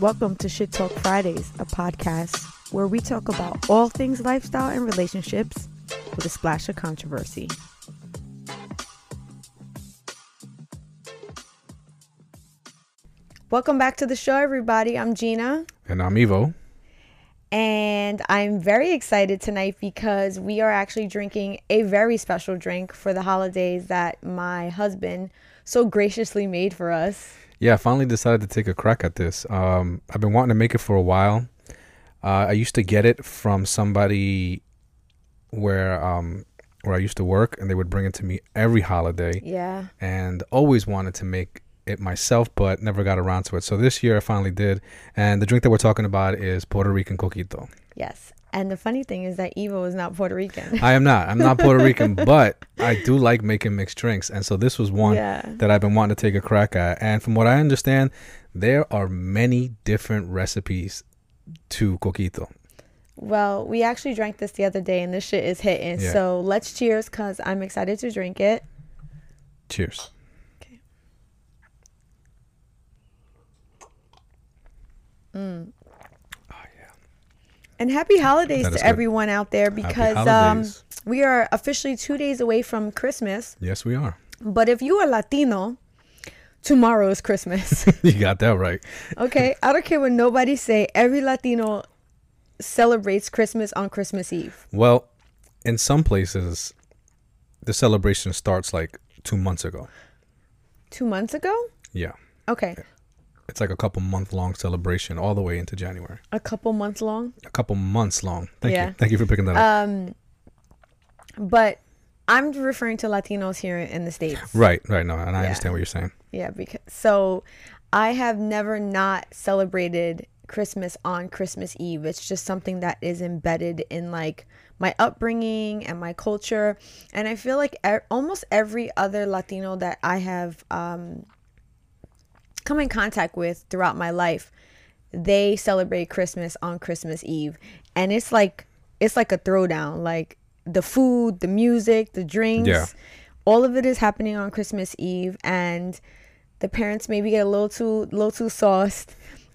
Welcome to Shit Talk Fridays, a podcast where we talk about all things lifestyle and relationships with a splash of controversy. Welcome back to the show, everybody. I'm Jeanna. And I'm Evo. And I'm very excited tonight because we are actually drinking a very special drink for the holidays that my husband so graciously made for us. Yeah, I finally decided to take a crack at this. Um, I've been wanting to make it for a while. Uh, I used to get it from somebody where um, where I used to work, and they would bring it to me every holiday. Yeah. And always wanted to make it myself, but never got around to it. So this year I finally did. And the drink that we're talking about is Puerto Rican Coquito. Yes. And the funny thing is that Evo is not Puerto Rican. I am not. I'm not Puerto Rican, but I do like making mixed drinks. And so this was one Yeah. that I've been wanting to take a crack at. And from what I understand, there are many different recipes to Coquito. Well, we actually drank this the other day and this shit is hitting. Yeah. So let's cheers because I'm excited to drink it. Cheers. Mm. And happy holidays to good. everyone out there because um, we are officially two days away from Christmas. Yes, we are. But if you are Latino, tomorrow is Christmas. you got that right. okay? I don't care what nobody say. Every Latino celebrates Christmas on Christmas Eve. Well, in some places, the celebration starts like two months ago. Two months ago? Yeah. Okay. It's like a couple month long celebration all the way into January. A couple months long. A couple months long. Thank Yeah. you. Thank you for picking that up. Um, but I'm referring to Latinos here in the States. right, right. No, and I yeah. understand what you're saying. Yeah, because so I have never not celebrated Christmas on Christmas Eve. It's just something that is embedded in like my upbringing and my culture. And I feel like e- almost every other Latino that I have um, come in contact with throughout my life, they celebrate Christmas on Christmas Eve. And it's like it's like a throwdown. Like the food, the music, the drinks, Yeah. all of it is happening on Christmas Eve and the parents maybe get a little too little too sauced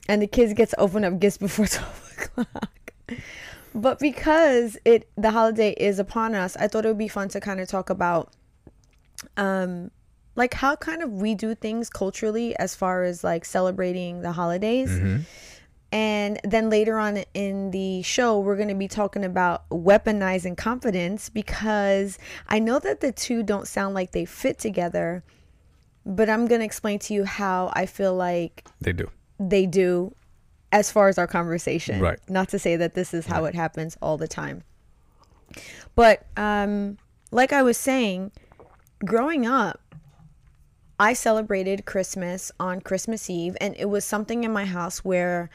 and the kids get to open up gifts before 12 o'clock. But because it the holiday is upon us, I thought it would be fun to kind of talk about um like how kind of we do things culturally as far as like celebrating the holidays. And then later on in the show, we're going to be talking about weaponized incompetence because I know that the two don't sound like they fit together, but I'm going to explain to you how I feel like They do. they do as far as our conversation. Right. Not to say that this is how it happens all the time. But um like I was saying, growing up, I celebrated Christmas on Christmas Eve and it was something in my house where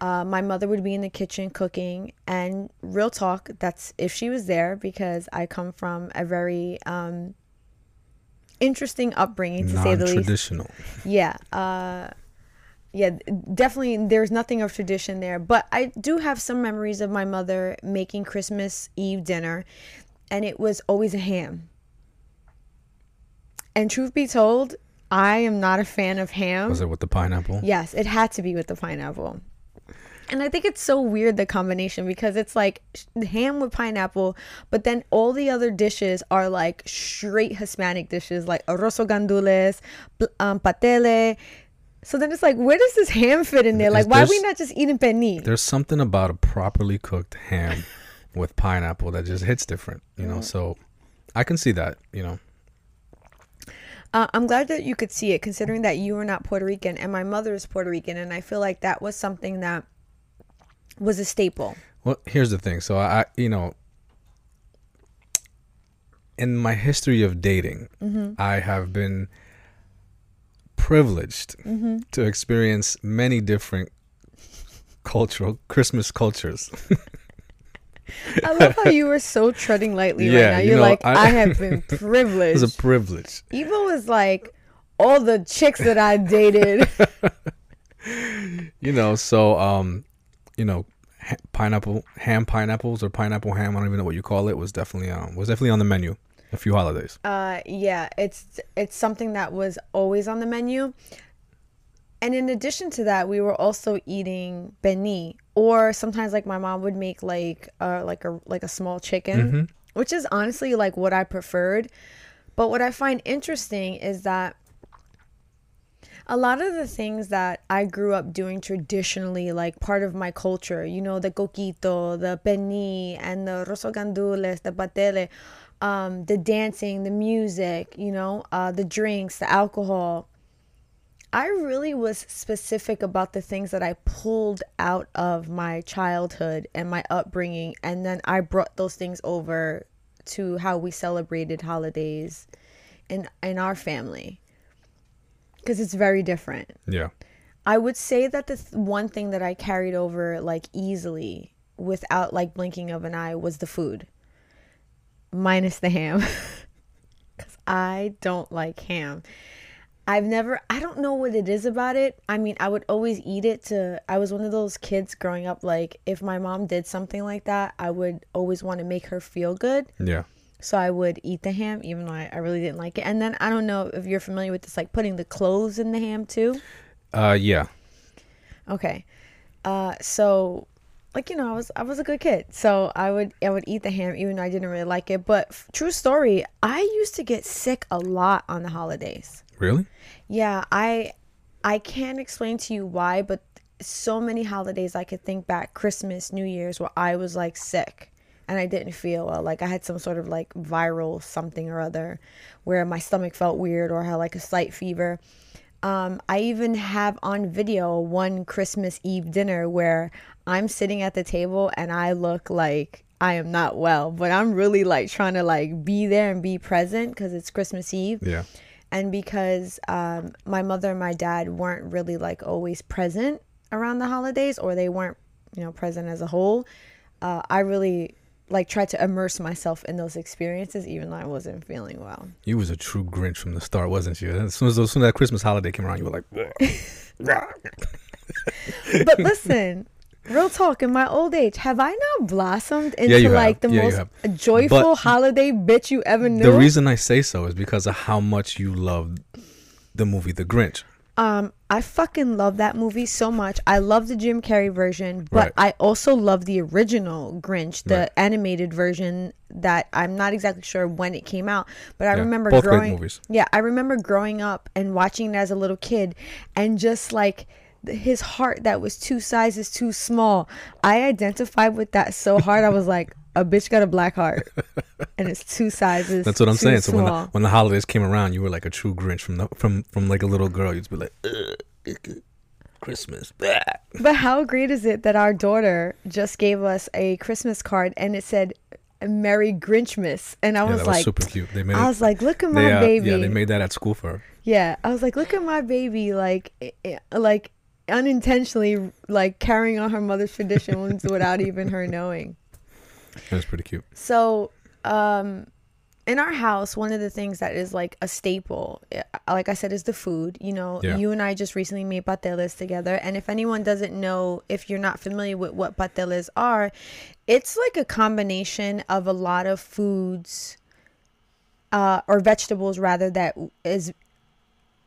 uh, my mother would be in the kitchen cooking. And real talk that's if she was there because I come from a very um interesting upbringing to say the least. Non-traditional. yeah uh yeah definitely there's nothing of tradition there. But i do have some memories of my mother making christmas eve dinner and it was always a ham. And truth be told i am not a fan of ham Was it with the pineapple? yes it had to be with the pineapple and I think it's so weird the combination because it's like ham with pineapple, but then all the other dishes are like straight Hispanic dishes like arroz gandules, um, patele. So then it's like, where does this ham fit in there? Like, why are we not just eating pernil? There's something about a properly cooked ham with pineapple that just hits different, you know. So I can see that, you know. Uh, I'm glad that you could see it, considering that you are not Puerto Rican and my mother is Puerto Rican, and I feel like that was something that was a staple. Well, here's the thing. So I, you know, in my history of dating, I have been privileged to experience many different cultural Christmas cultures. I love how you were so treading lightly right now. you You're know, like, I, I- have been privileged. It was a privilege. Evo was like, all the chicks that I dated. You know, so um, you know, ha- pineapple ham pineapples or pineapple ham, I don't even know what you call it, was definitely um was definitely on the menu a few holidays. Uh, yeah, it's it's something that was always on the menu. And in addition to that, we were also eating beni, or sometimes like my mom would make like uh like a like a small chicken, Mhm. which is honestly like what I preferred. But what I find interesting is that a lot of the things that I grew up doing traditionally, like part of my culture, you know, the coquito, the beni, and the arroz gandules, the patele, um, the dancing, the music, you know, uh, the drinks, the alcohol. I really was specific about the things that I pulled out of my childhood and my upbringing, and then I brought those things over to how we celebrated holidays in in our family because it's very different. Yeah. I would say that the th- one thing that I carried over like easily without like blinking of an eye was the food, minus the ham, because I don't like ham. I've never, I don't know what it is about it. I mean, I would always eat it to, I was one of those kids growing up, like, if my mom did something like that, I would always want to make her feel good. Yeah. So I would eat the ham, even though I, I really didn't like it. And then I don't know if you're familiar with this, like putting the cloves in the ham too. Uh, yeah. Okay. Uh, so like you know, I was I was a good kid, so I would I would eat the ham even though I didn't really like it. But f- true story, I used to get sick a lot on the holidays. Really? Yeah, I I can't explain to you why, but so many holidays I could think back, Christmas, New Year's, where I was like sick and I didn't feel well. Like I had some sort of like viral something or other where my stomach felt weird or had like a slight fever. Um, I even have on video one Christmas Eve dinner where I'm sitting at the table and I look like I am not well, but I'm really like trying to like be there and be present because it's Christmas Eve Yeah. And because um, my mother and my dad weren't really like always present around the holidays or they weren't you know present as a whole uh, i really like tried to immerse myself in those experiences even though i wasn't feeling well You was a true Grinch from the start, wasn't you? As soon as, as soon as that Christmas holiday came around, you were like, but listen real talk in my old age have i not blossomed into Yeah, like the Yeah, most joyful But holiday bitch you ever knew the reason I say so is because of how much you love the movie The Grinch. Um, I fucking love that movie so much. I love the Jim Carrey version, but Right. I also love the original Grinch, the Right. animated version that I'm not exactly sure when it came out, but I Yeah, remember growing movies. Yeah, I remember growing up and watching it as a little kid and just like his heart that was two sizes too small. I identified with that so hard. I was like, a bitch got a black heart and it's two sizes. That's what I'm saying. So when the, when the holidays came around, you were like a true Grinch from the from from like a little girl. You'd be like, Ugh, Christmas. blah." But how great is it that our daughter just gave us a Christmas card and it said Merry Grinchmas? And I Yeah, was was like, super cute. They made I it. was like, look at my They, uh, baby. yeah, they made that at school for her. Yeah, I was like, look at my baby, like, eh, eh, like unintentionally, like carrying on her mother's traditions without even her knowing. That's pretty cute. So, um, in our house, one of the things that is like a staple, eh, like I said, is the food. You know, Yeah. you and I just recently made pateles together. And if anyone doesn't know, if you're not familiar with what pateles are, it's like a combination of a lot of foods uh, or vegetables rather that is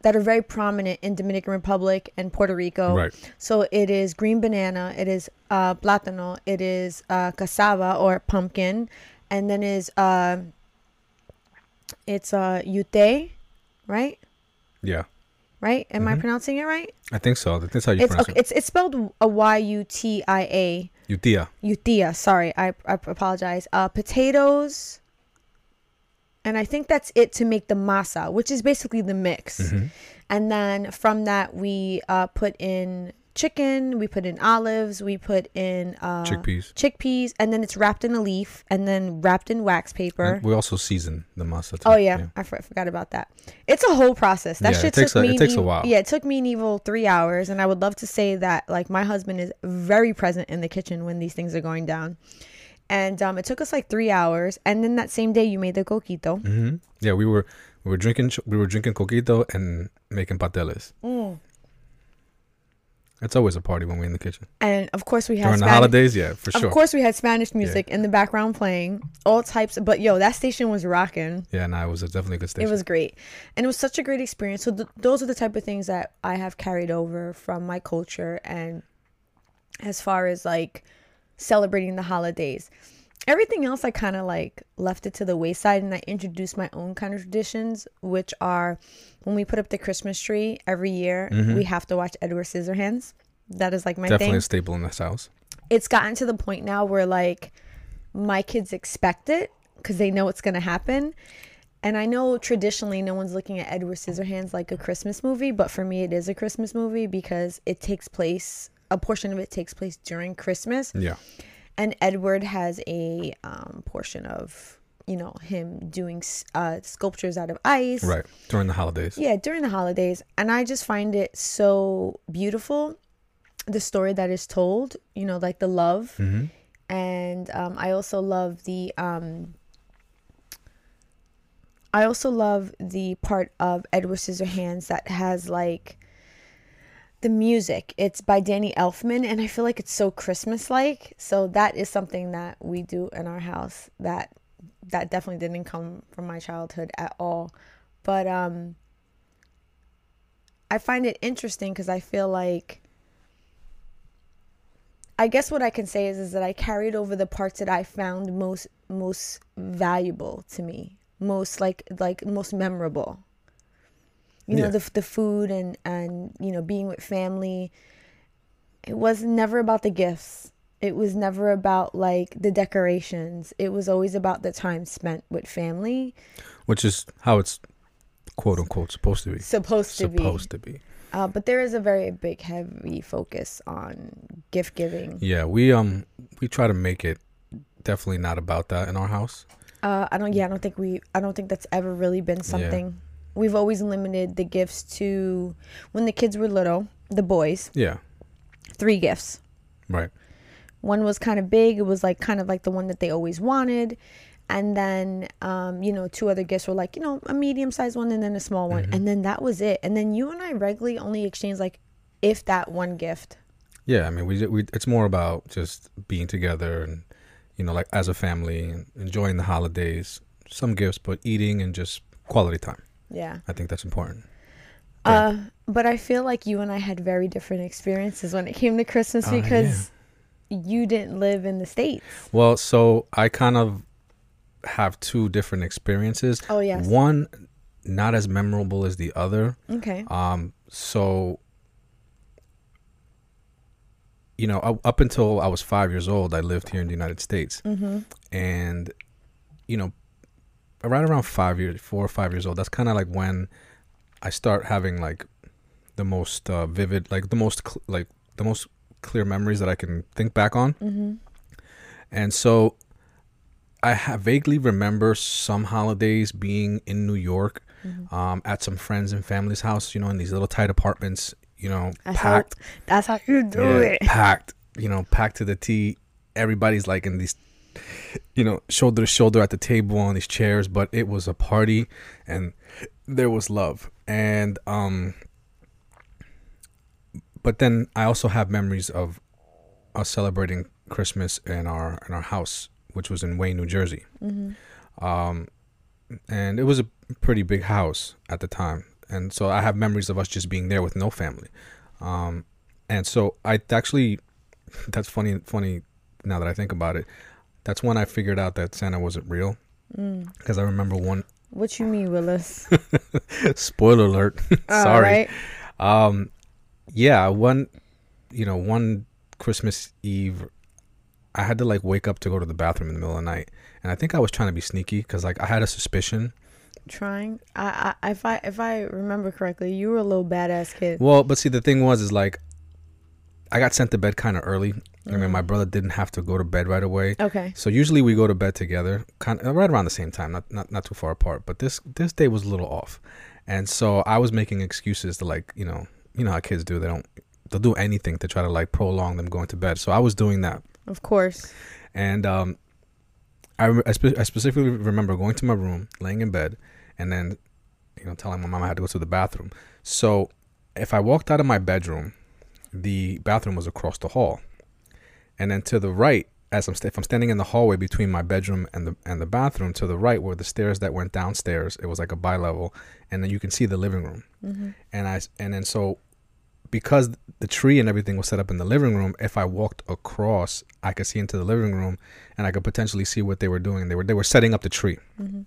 that are very prominent in Dominican Republic and Puerto Rico. Right. So it is green banana, it is uh, plátano, it is uh, cassava or pumpkin, and then is uh, it's uh, yute, right? Yeah, Right? Am I Mhm. pronouncing it right? I think so. That's how you It's pronounce okay, it's it's spelled a Y U T I A. it. Utia. Utia, sorry, I, I apologize. Uh, potatoes, and I think that's it to make the masa, which is basically the mix. Mhm. And then from that, we uh, put in chicken, we put in olives, we put in uh, Chickpeas. chickpeas, and then it's wrapped in a leaf and then wrapped in wax paper. And we also season the masa. Too. Oh yeah, I for- forgot about that. It's a whole process. That Yeah, it shit takes took a- me. it takes a while. Yeah, it took me and Evo three hours, and I would love to say that like my husband is very present in the kitchen when these things are going down. And um, it took us like three hours, and then that same day you made the coquito. hmm Yeah, we were we were drinking we were drinking coquito and making pateles. Mm. It's always a party when we're in the kitchen and of course we had during the Spanish- holidays. Yeah, for sure. Of course, we had Spanish music in the background playing all types. But yo, that station was rocking. Yeah, no, it was a definitely a good station. It was great, and it was such a great experience. So th- those are the type of things that I have carried over from my culture, and as far as like celebrating the holidays, everything else I kind of like left it to the wayside, and I introduced my own kind of traditions, which are when we put up the Christmas tree every year, mm-hmm. we have to watch Edward Scissorhands. That is like my definitely thing a staple in this house. it's gotten to the point now where like my kids expect it because they know it's going to happen. And I know traditionally no one's looking at Edward Scissorhands like a Christmas movie, but for me it is a Christmas movie because it takes place, a portion of it takes place during Christmas. Yeah, And Edward has a um, portion of, you know, him doing uh, sculptures out of ice. right during the holidays. Yeah, during the holidays. And I just find it so beautiful, the story that is told, you know, like the love. hmm And um, I also love the. Um, I also love the part of Edward Scissorhands that has like the music. It's by Danny Elfman, and I feel like it's so Christmas like. So that is something that we do in our house that that definitely didn't come from my childhood at all. But um I find it interesting because I feel like I guess what I can say is is that I carried over the parts that I found most most valuable to me, most like like most memorable. You know, Yeah. the the food and and you know being with family. It was never about the gifts. It was never about like the decorations. It was always about the time spent with family. Which is how it's quote unquote supposed to be. Supposed to be. supposed to be. Uh, but there is a very big, heavy focus on gift giving. Yeah, we um we try to make it definitely not about that in our house. Uh, I don't. Yeah, I don't think we. I don't think that's ever really been something. We've always limited the gifts to when the kids were little. The boys, Yeah, three gifts. right. One was kind of big. It was like kind of like the one that they always wanted. And then, um, you know, two other gifts were like, you know, a medium sized one and then a small one. And then that was it. And then you and I regularly only exchange like, if that one gift. Yeah, I mean we we it's more about just being together and you know like as a family and enjoying the holidays. Some gifts, but eating and just quality time. Yeah. I think that's important. Uh, but I feel like you and I had very different experiences when it came to Christmas Uh, yeah. because you didn't live in the States. Well, so I kind of have two different experiences. Oh, yes. One not as memorable as the other. Okay. Um, so you know, up- up until I was five years old, I lived here in the United States, Mm-hmm. and you know, right around five years, four or five years old, that's kind of like when I start having like the most uh, vivid, like the most cl- like the most clear memories that I can think back on. Mm-hmm. And so I ha- vaguely remember some holidays being in New York Mm-hmm. um, at some friends and family's house, you know, in these little tight apartments, you know, That's how, packed, that's how you do yeah, it. packed, you know, packed to the T. Everybody's like in these, you know, shoulder to shoulder at the table on these chairs, but it was a party and there was love. And, um, but then I also have memories of us celebrating Christmas in our in our house, which was in Wayne, New Jersey. Mm-hmm. Um, and it was a pretty big house at the time, and so I have memories of us just being there with no family. Um, and so I actually, that's funny. Funny now that I think about it, that's when I figured out that Santa wasn't real Mm. because I remember one. What you mean, Willis? spoiler alert. Sorry. right. Um, yeah, one, you know, one Christmas Eve, I had to like wake up to go to the bathroom in the middle of the night, and I think I was trying to be sneaky because like I had a suspicion. Trying. I, I if I if I remember correctly, you were a little badass kid. Well, but see, the thing was, is like, I got sent to bed kind of early. I Mm. mean, my brother didn't have to go to bed right away. Okay. So usually we go to bed together, kind of right around the same time, not not not too far apart. But this this day was a little off, and so I was making excuses to like you know you know how kids do. They don't they'll do anything to try to like prolong them going to bed. So I was doing that, Of course. and um, I I, spe- I specifically remember going to my room, laying in bed, and then you know telling my mom I had to go to the bathroom. So if I walked out of my bedroom the bathroom was across the hall, and then to the right, as I'm sta- if I'm standing in the hallway between my bedroom and the and the bathroom, to the right were the stairs that went downstairs. It was like a bi-level, and then you can see the living room. Mm-hmm. And I and then so because the tree and everything was set up in the living room, if I walked across, I could see into the living room, and I could potentially see what they were doing. They were they were setting up the tree Mm-hmm.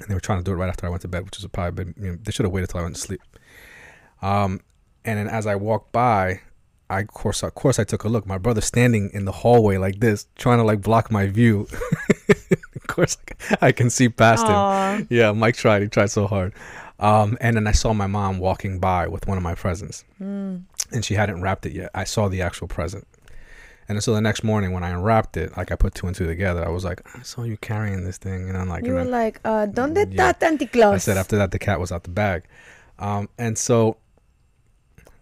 and they were trying to do it right after I went to bed, which is probably been, you know, they should have waited till I went to sleep. Um, and then as I walked by, I of course of course I took a look. My brother standing in the hallway like this, trying to like block my view. of course, I can see past him. Yeah, Mike tried. He tried so hard. Um, and then I saw my mom walking by with one of my presents, Mm. and she hadn't wrapped it yet. I saw the actual present. And so the next morning when I unwrapped it, like I put two and two together, I was like, I saw you carrying this thing, and I'm like, You were then- like, uh, ¿Dónde Yeah. está Santa Claus? I said after that the cat was out the bag. Um, and so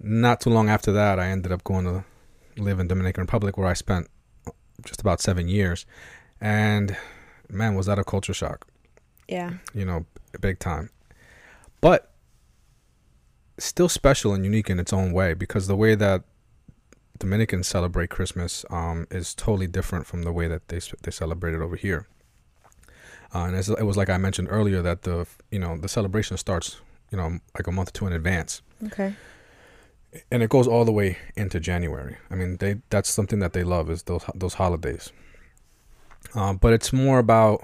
not too long after that, I ended up going to live in Dominican Republic where I spent just about seven years. And man, was that a culture shock, Yeah. you know, big time. But still special and unique in its own way because the way that Dominicans celebrate Christmas um, is totally different from the way that they they celebrate it over here. Uh, and it was like I mentioned earlier that the you know the celebration starts you know like a month or two in advance, Okay. And it goes all the way into January. I mean, they that's something that they love is those those holidays. Uh, but it's more about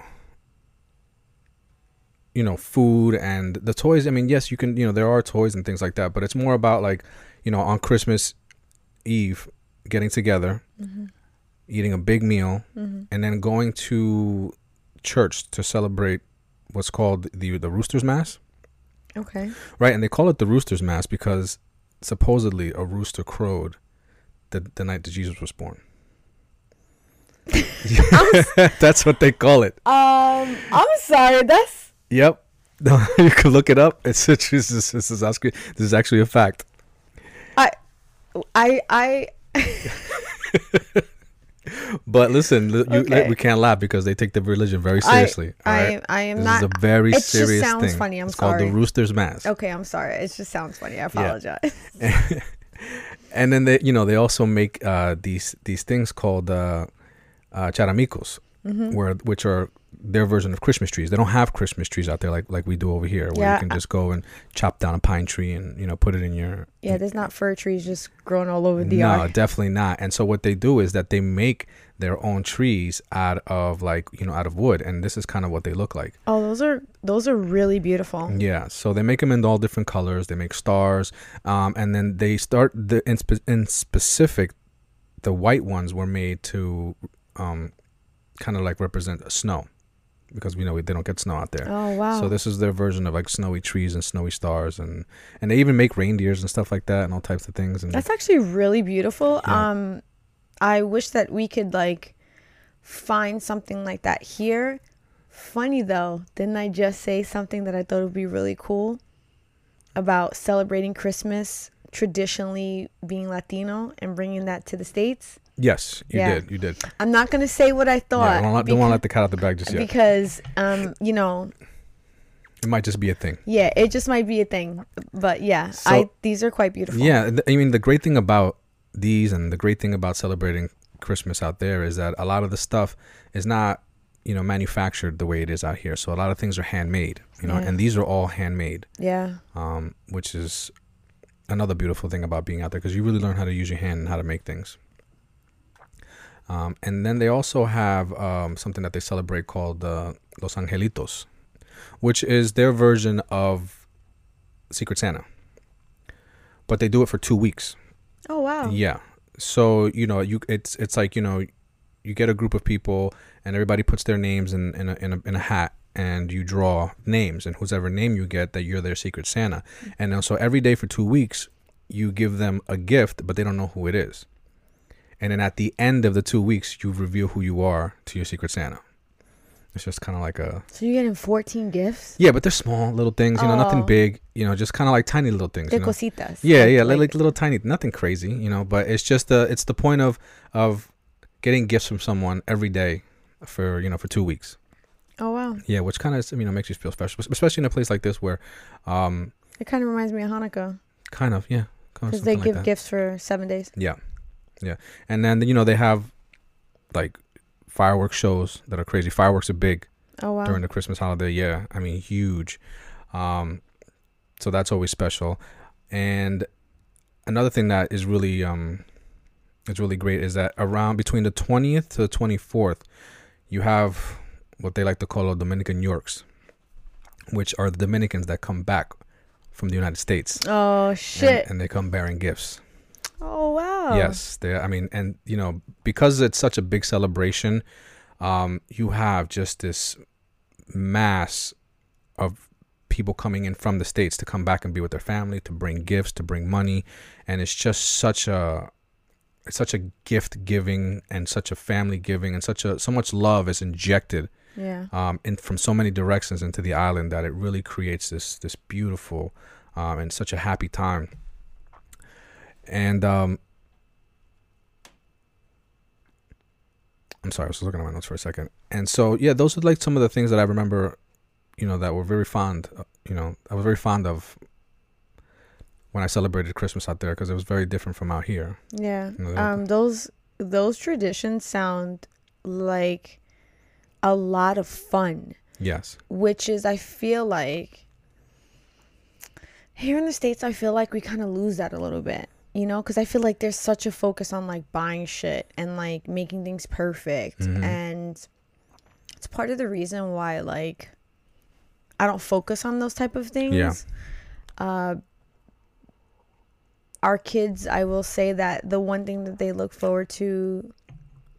you know food and the toys. I mean, yes, you can you know there are toys and things like that, but it's more about like you know on Christmas Eve getting together, Mm-hmm. eating a big meal, Mm-hmm. and then going to church to celebrate what's called the the Rooster's Mass. Okay. Right, and they call it the Rooster's Mass because supposedly a rooster crowed the the night that Jesus was born. That's what they call it. Um, I'm sorry. That's Yep. No, you can look it up. It's this is, this is actually this is actually a fact. I, I, But listen, li- you, we can't laugh because they take the religion very seriously. I, right? I am This not. is a very it just serious sounds thing. funny, I'm it's called the Rooster's Mask. okay, I'm sorry. It just sounds funny. I apologize. and then they you know they also make uh, these these things called uh, uh, charamicos, Mm-hmm. where which are their version of Christmas trees. They don't have Christmas trees out there like like we do over here, where Yeah, you can just go and chop down a pine tree and you know put it in your. Yeah, there's not fir trees just growing all over the no, yard. definitely not. And so what they do is that they make their own trees out of like you know out of wood, and this is kind of what they look like. Oh, those are those are really beautiful. Yeah, so they make them in all different colors. They make stars, um, and then they start the in, spe- in specific. The white ones were made to, um, kind of like represent snow, because we know they don't get snow out there. Oh wow. So this is their version of like snowy trees and snowy stars, and and they even make reindeers and stuff like that, and all types of things. And That's actually really beautiful. Yeah. Um, I wish that we could like find something like that here. Funny though, didn't I just say something that I thought would be really cool about celebrating Christmas traditionally being Latino and bringing that to the states? Yes, you Yeah. did, you did. I'm not gonna say what I Yeah, thought don't, let- don't want to let the cat out the bag just yet. because um, you know, It might just be a thing. yeah, it just might be a thing. But yeah, So- I these are quite beautiful. Yeah, th- I mean the great thing about these and the great thing about celebrating Christmas out there is that a lot of the stuff is not, you know, manufactured the way it is out here. So a lot of things are handmade, you know, Yeah. and these are all handmade, Yeah. um, which is another beautiful thing about being out there because you really learn how to use your hand and how to make things. Um, and then they also have um, something that they celebrate called uh, Los Angelitos, which is their version of Secret Santa. But they do it for two weeks. Oh wow. Yeah. So you know, you it's it's like you know, you get a group of people and everybody puts their names in in a in a, in a hat and you draw names and whoever name you get that you're their secret Santa. And so every day for two weeks, you give them a gift, but they don't know who it is. And then at the end of the two weeks, you reveal who you are to your secret Santa. It's just kind of like a So you're getting 14 gifts? yeah, but they're small little things, you know, nothing Oh. big, you know, just kind of like tiny little things. De You know? cositas. Yeah, yeah, like- like, little tiny, nothing crazy, you know. But it's just the it's the point of of getting gifts from someone every day for you know for two weeks. Oh wow. Yeah, which kind of you know makes you feel special, especially in a place like this where, um, It kind of reminds me of Hanukkah. kind of yeah, because they something like give that. gifts for seven days. Yeah, yeah, and then you know they have like fireworks shows that are crazy. Fireworks are big Oh wow. during the Christmas holiday. Yeah, I mean huge. Um, so that's always special. And another thing that is really um, is really great is that around between the twentieth to the twenty fourth, you have what they like to call Dominican Yorks, which are the Dominicans that come back from the United States. oh and- shit. and they come bearing gifts. oh wow. Yes, they. I mean, and you know, because it's such a big celebration, um, you have just this mass of people coming in from the states to come back and be with their family, to bring gifts, to bring money, and it's just such a, it's such a gift giving and such a family giving and such a so much love is injected Yeah. um, in from so many directions into the island that it really creates this this beautiful um, and such a happy time. And um, I'm sorry, I was looking at my notes for a second. And so yeah, those are like some of the things that I remember, you know, that were very fond. uh, You know, I was very fond of when I celebrated Christmas out there because it was very different from out here. Yeah. You know, Um those those traditions sound like a lot of fun, Yes. which is I feel like here in the states I feel like we kind of lose that a little bit. You know, cuz I feel like there's such a focus on like buying shit and like making things perfect Mhm. and it's part of the reason why like I don't focus on those type of things. Yeah. Uh our kids, I will say that the one thing that they look forward to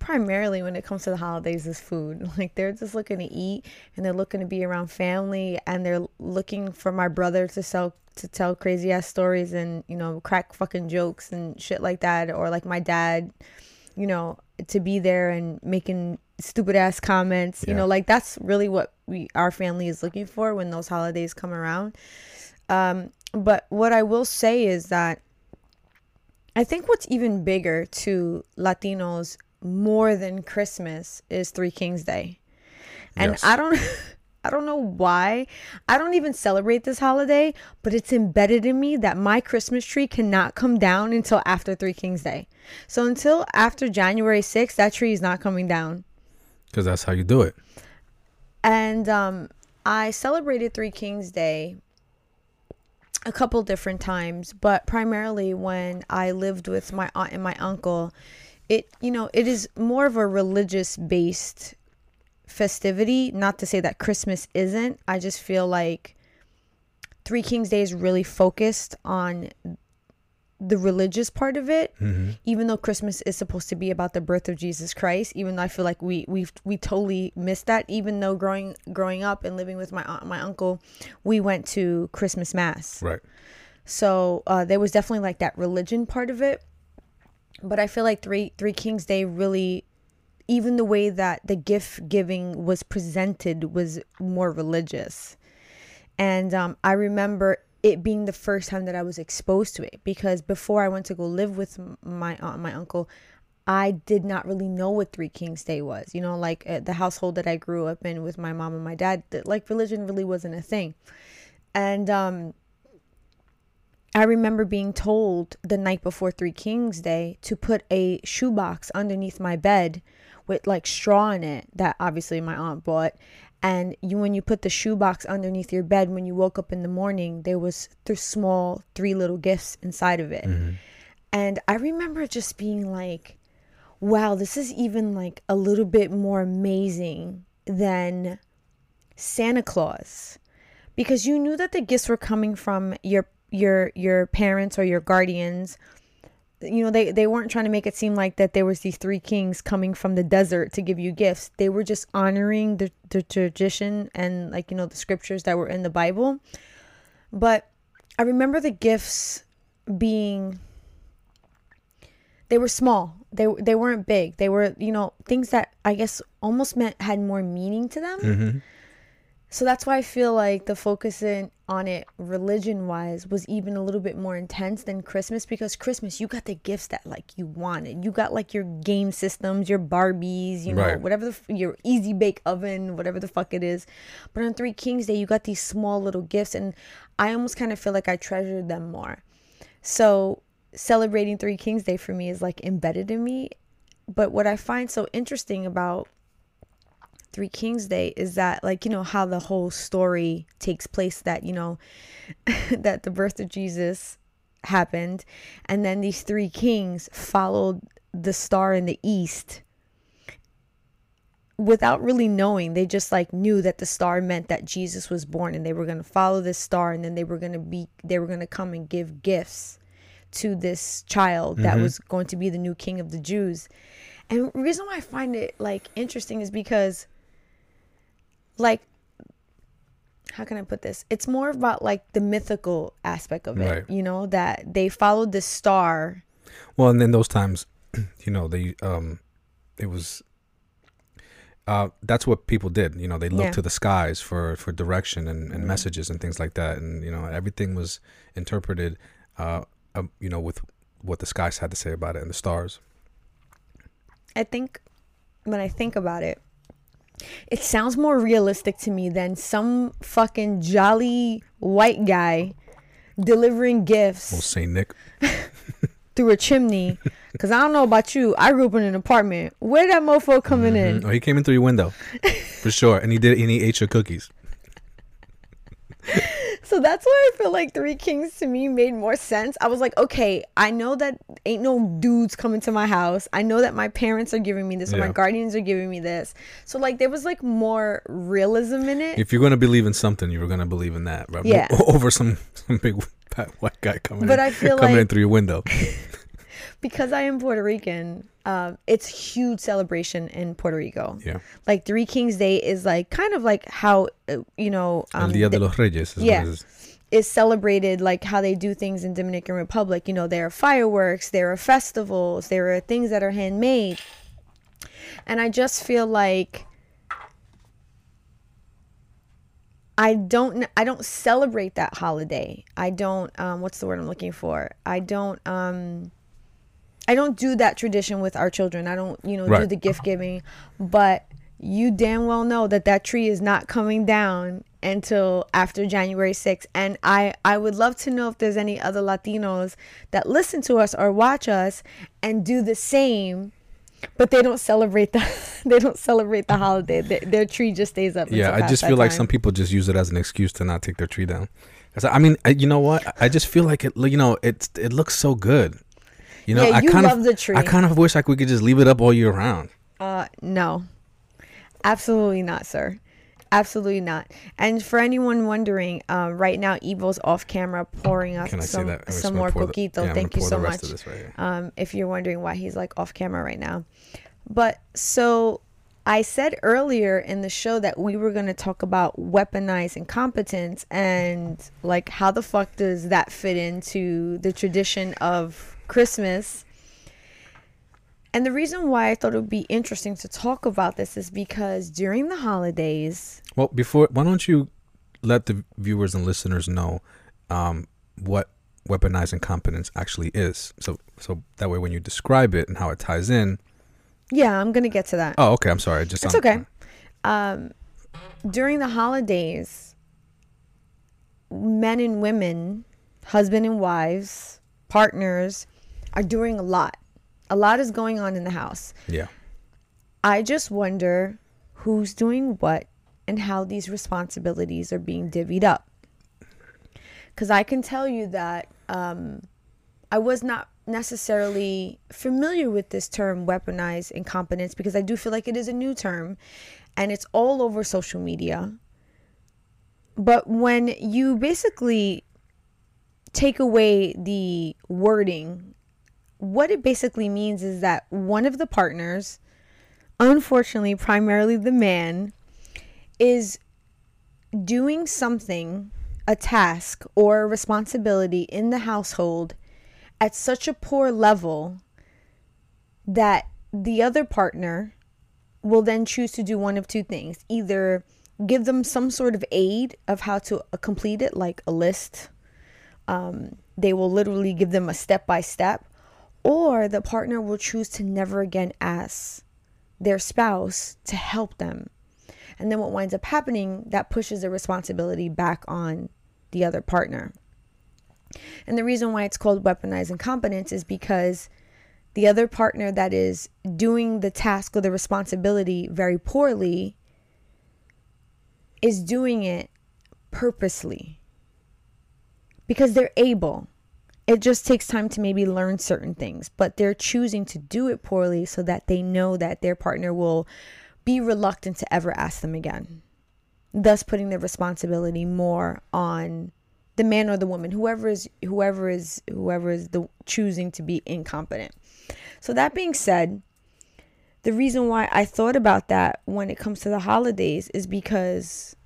primarily when it comes to the holidays is food. Like they're just looking to eat and they're looking to be around family and they're looking for my brother to sell to tell crazy ass stories and, you know, crack fucking jokes and shit like that or like my dad, you know, to be there and making stupid ass comments. You know, like that's really what we our family is looking for when those holidays come around. Um but what I will say is that I think what's even bigger to Latinos more than Christmas is Three Kings Day. And Yes. I don't I don't know why. I don't even celebrate this holiday, but it's embedded in me that my Christmas tree cannot come down until after Three Kings Day. So until after January 6th, that tree is not coming down. Because that's how you do it. And um, I celebrated Three Kings Day a couple different times, but primarily when I lived with my aunt and my uncle. It, you know, it is more of a religious based festivity. Not to say that Christmas isn't. I just feel like Three Kings Day is really focused on the religious part of it hmm even though Christmas is supposed to be about the birth of Jesus Christ, even though I feel like we we we totally missed that. Even though growing growing up and living with my aunt my uncle, we went to Christmas mass, Right. so uh, there was definitely like that religion part of it. But I feel like three Three Kings Day really, even the way that the gift giving was presented was more religious, and um, I remember it being the first time that I was exposed to it because before I went to go live with my aunt my uncle, I did not really know what Three Kings Day was. You know, like uh, the household that I grew up in with my mom and my dad, like religion really wasn't a thing. And um I remember being told the night before Three Kings Day to put a shoebox underneath my bed with like straw in it that obviously my aunt bought. And you, when you put the shoebox underneath your bed, when you woke up in the morning, there was th- small three little gifts inside of it. Mm-hmm. And I remember just being like, wow, this is even like a little bit more amazing than Santa Claus. Because you knew that the gifts were coming from your your your parents or your guardians. You know, they, they weren't trying to make it seem like that there was these three kings coming from the desert to give you gifts. They were just honoring the, the tradition and like, you know, the scriptures that were in the Bible. But I remember the gifts being they were small. They they weren't big. They were, you know, things that I guess almost meant had more meaning to them. hmm So that's why I feel like the focus in on it religion wise was even a little bit more intense than Christmas because Christmas you got the gifts that like you wanted. You got like your game systems, your Barbies, you know, Right. whatever the f- your easy bake oven, whatever the fuck it is. But on Three Kings Day you got these small little gifts and I almost kind of feel like I treasured them more. So celebrating Three Kings Day for me is like embedded in me. But what I find so interesting about Three Kings Day is that, like, you know, how the whole story takes place that, you know, that the birth of Jesus happened. And then these three kings followed the star in the east without really knowing they just like knew that the star meant that jesus was born and they were going to follow this star and then they were going to be they were going to come and give gifts to this child that Mhm. was going to be the new king of the jews and the reason why i find it like interesting is because like how can i put this it's more about like the mythical aspect of it Right. you know that they followed the star Well, and then those times, you know, they um, it was. Uh, that's what people did. You know, they looked Yeah. to the skies for for direction and, and Mhm. messages and things like that, and you know, everything was interpreted. Uh, um, you know, with what the skies had to say about it and the stars. I think when I think about it, it sounds more realistic to me than some fucking jolly white guy delivering gifts Well, Saint Nick. through a chimney. Cause I don't know about you, I grew up in an apartment. Where that mofo coming Mhm. in? Oh, he came in through your window, for sure, and he did, and he ate your cookies. So that's why I feel like Three Kings to me made more sense. I was like, okay, I know that ain't no dudes coming to my house. I know that my parents are giving me this, or my guardians are giving me this. So like there was like more realism in it. If you're gonna believe in something, you're gonna believe in that, right? Yeah. Over some some big fat white guy coming But in, I feel coming in through your window. because I am Puerto Rican, um, it's huge celebration in Puerto Rico. Yeah. Like Three Kings Day is like kind of like how uh, you know El um, Dia de los Reyes. Is yeah. What it is. is celebrated like how they do things in Dominican Republic. You know, there are fireworks, there are festivals, there are things that are handmade, and I just feel like. I don't I don't celebrate that holiday. I don't um what's the word I'm looking for? I don't um I don't do that tradition with our children. I don't, you know, do the gift giving, but you damn well know that that tree is not coming down until after January 6th. And I I would love to know if there's any other Latinos that listen to us or watch us and do the same. But they don't celebrate the they don't celebrate the holiday. Their, their tree just stays up. Yeah, I just feel like time. some people just use it as an excuse to not take their tree down. I mean, I, you know what? I just feel like it. You know, it it looks so good. You know, Yeah, I you kind love of the tree. I kind of wish like we could just leave it up all year round. Uh, no, absolutely not, sir. Absolutely not. And for anyone wondering, uh, right now, Evo's off camera pouring us Can I say some, that? I'm just some more coquito. yeah, Thank you so much. rest of this right. Um, if you're wondering why he's like off camera right now. But so I said earlier in the show that we were going to talk about weaponized incompetence and like how the fuck does that fit into the tradition of Christmas? And the reason why I thought it would be interesting to talk about this is because during the holidays, Well, before, why don't you let the viewers and listeners know um, what weaponized incompetence actually is? So, so that way, when you describe it and how it ties in. yeah, I'm going to get to that. Oh, okay. I'm sorry. I Just It's okay. Um, during the holidays, men and women, husband and wives, partners, are doing a lot. A lot is going on in the house. Yeah. I just wonder who's doing what and how these responsibilities are being divvied up. Because I can tell you that um, I was not necessarily familiar with this term weaponized incompetence because I do feel like it is a new term and it's all over social media. But when you basically take away the wording, what it basically means is that one of the partners, unfortunately, primarily the man, is doing something, a task or a responsibility in the household at such a poor level that the other partner will then choose to do one of two things either give them some sort of aid of how to uh, complete it, like a list. Um, they will literally give them a step by step, or the partner will choose to never again ask their spouse to help them. And then what winds up happening, that pushes the responsibility back on the other partner. And the reason why it's called weaponized incompetence is because the other partner that is doing the task or the responsibility very poorly is doing it purposely because they're able. It just takes time to maybe learn certain things, but they're choosing to do it poorly so that they know that their partner will be reluctant to ever ask them again. Thus putting the responsibility more on the man or the woman, whoever is whoever is whoever is the choosing to be incompetent. So that being said, the reason why I thought about that when it comes to the holidays is because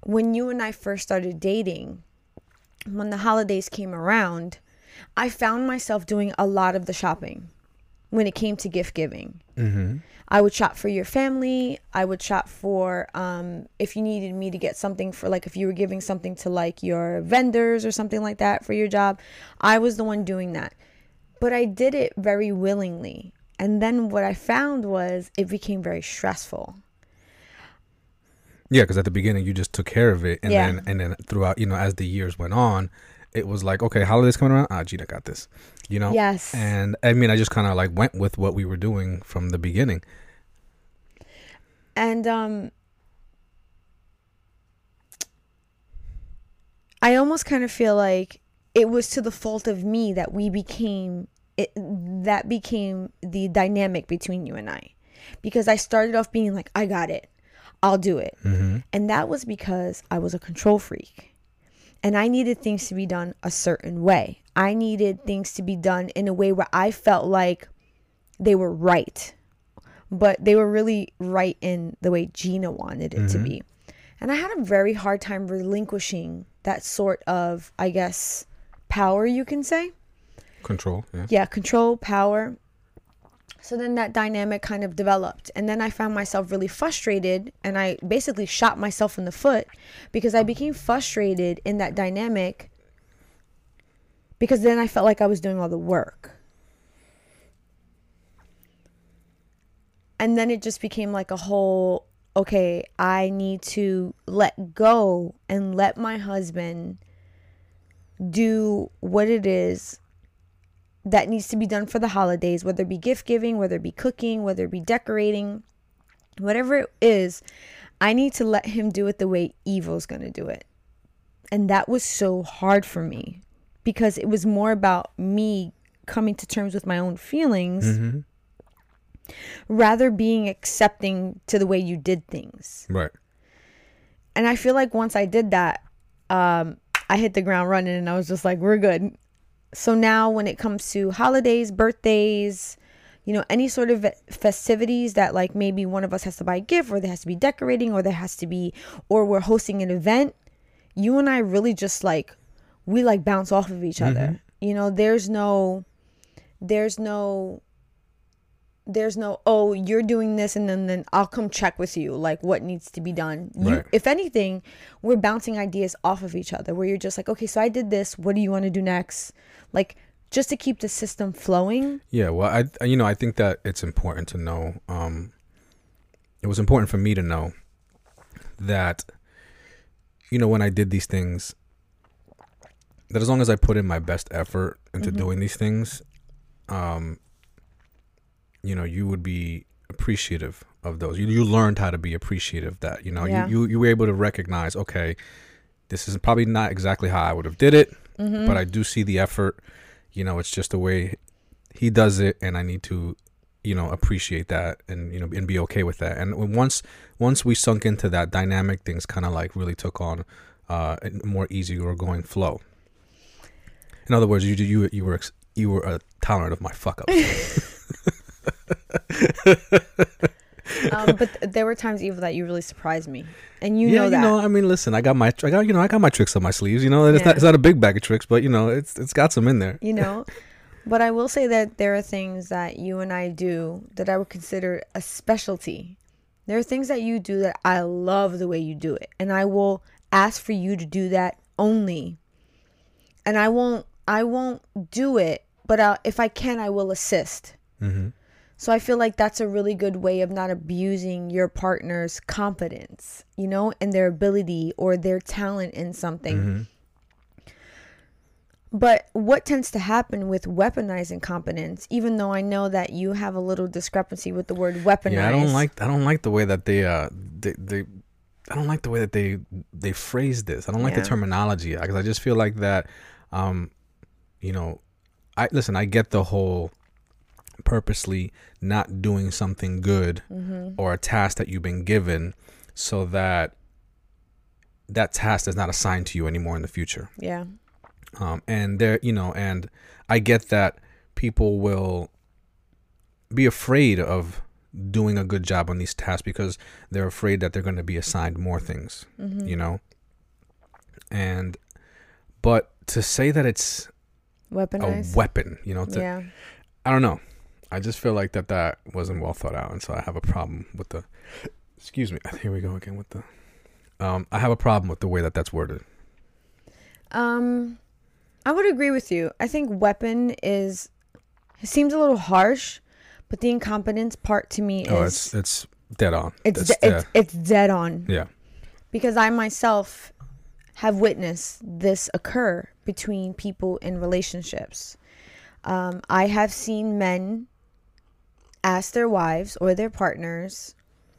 when you and I first started dating, when the holidays came around, I found myself doing a lot of the shopping when it came to gift giving. Mm-hmm. I would shop for your family. I would shop for um, if you needed me to get something for like if you were giving something to like your vendors or something like that for your job. I was the one doing that. But I did it very willingly. And then what I found was it became very stressful. Yeah, because at the beginning you just took care of it, and Yeah. then and then throughout, you know, as the years went on, it was like, okay, holidays coming around. Ah, Jeanna got this, you know. Yes. And I mean, I just kind of like went with what we were doing from the beginning. And um I almost kind of feel like it was to the fault of me that we became it that became the dynamic between you and I. Because I started off being like I got it. I'll do it. Mm-hmm. And that was because I was a control freak. And I needed things to be done a certain way. I needed things to be done in a way where I felt like they were right. But they were really right in the way Jeanna wanted it to be. And I had a very hard time relinquishing that sort of, I guess, power, you can say Control. Yeah. yeah, control, power. So then that dynamic kind of developed. And then I found myself really frustrated and I basically shot myself in the foot because I became frustrated in that dynamic because then I felt like I was doing all the work. And then it just became like a whole okay, I need to let go and let my husband do what it is that needs to be done for the holidays, whether it be gift giving, whether it be cooking, whether it be decorating, whatever it is, I need to let him do it the way Evo's going to do it. And that was so hard for me because it was more about me coming to terms with my own feelings Mm-hmm. rather being accepting to the way you did things. Right. And I feel like once I did that, um, I hit the ground running and I was just like, we're good. So now when it comes to holidays, birthdays, you know, any sort of festivities that like maybe one of us has to buy a gift or there has to be decorating or there has to be, or we're hosting an event, you and I really just like, we like bounce off of each other. Mm-hmm. You know, there's no, there's no, there's no oh you're doing this and then then I'll come check with you like what needs to be done. You Right. if anything, we're bouncing ideas off of each other where you're just like okay, so I did this, what do you want to do next? Like just to keep the system flowing. Yeah, well, I you know I think that it's important to know. Um, it was important for me to know that you know when I did these things, that as long as I put in my best effort into doing these things, um, you know, you would be appreciative of those. You you learned how to be appreciative. That you know Yeah. you, you you were able to recognize. Okay, this is probably not exactly how I would have did it, Mm-hmm. but I do see the effort. You know, it's just the way he does it, and I need to, you know, appreciate that and you know and be okay with that. And once once we sunk into that dynamic, things kind of like really took on uh, a more easy or going flow. In other words, you you you were ex- you were a tolerant of my fuck ups. um, but th- there were times even that you really surprised me, and you yeah, know that. you know, I mean, listen, I got my I got you know I got my tricks on my sleeves. You know, it's Yeah. not it's not a big bag of tricks, but you know, it's it's got some in there. you know but i will say that there are things that you and i do that i would consider a specialty there are things that you do that i love the way you do it and i will ask for you to do that only and i won't i won't do it but I'll, if i can i will assist hmm so I feel like that's a really good way of not abusing your partner's confidence, you know, and their ability or their talent in something. hmm But what tends to happen with weaponizing competence, even though I know that you have a little discrepancy with the word weaponized. Yeah, I don't like I don't like the way that they uh they, they I don't like the way that they they phrase this. I don't like Yeah. the terminology because I just feel like that um you know I listen, I get the whole purposely not doing something good Mm-hmm. or a task that you've been given so that that task is not assigned to you anymore in the future Yeah. um, and there you know and i get that people will be afraid of doing a good job on these tasks because they're afraid that they're going to be assigned more things Mm-hmm. you know and but to say that it's weaponized, a weapon you know to, yeah. i don't know i just feel like that that wasn't well thought out and so i have a problem with the excuse me here we go again with the um i have a problem with the way that that's worded Um, I would agree with you. I think weapon is it seems a little harsh, but the incompetence part to me oh is it's it's dead on it's It's de- dead. it's it's dead on yeah because I myself have witnessed this occur between people in relationships. Um, I have seen men ask their wives or their partners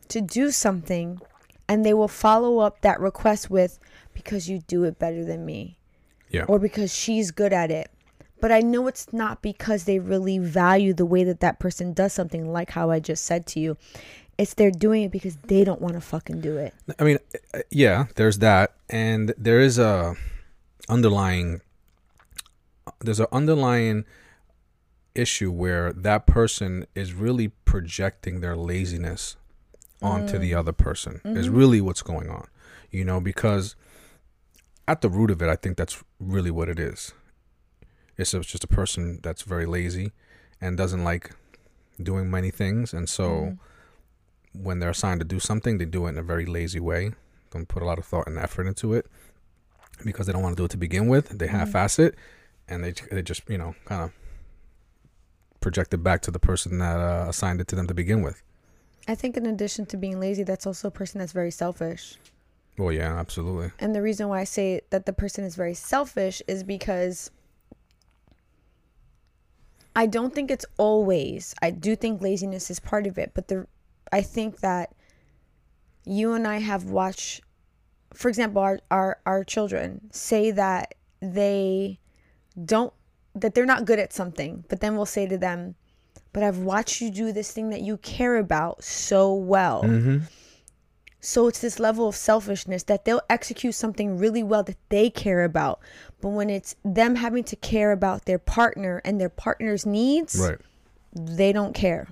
to do something, and they will follow up that request with, because you do it better than me. Yeah. Or because she's good at it. But I know it's not because they really value the way that that person does something, like how I just said to you. It's they're doing it because they don't want to fucking do it. I mean, uh, yeah, there's that, and there is a underlying. There's an underlying issue where that person is really projecting their laziness onto the mm. other person. Is mm-hmm. really what's going on, you know, because at the root of it, I think that's really what it is. It's just a person that's very lazy and doesn't like doing many things, and so mm-hmm. when they're assigned to do something, they do it in a very lazy way. Don't put a lot of thought and effort into it because they don't want to do it to begin with. They mm-hmm. half-ass it, and they they just you know kind of project it back to the person that uh, assigned it to them to begin with. I think in addition to being lazy, that's also a person that's very selfish. Well, yeah, absolutely. And the reason why I say that the person is very selfish is because I don't think it's always. I do think laziness is part of it, but the I think that you and I have watched for example, our our, our children say that they don't that they're not good at something, but then we'll say to them, "But I've watched you do this thing that you care about so well." Mm-hmm. So it's this level of selfishness that they'll execute something really well that they care about. But when it's them having to care about their partner and their partner's needs, Right. they don't care.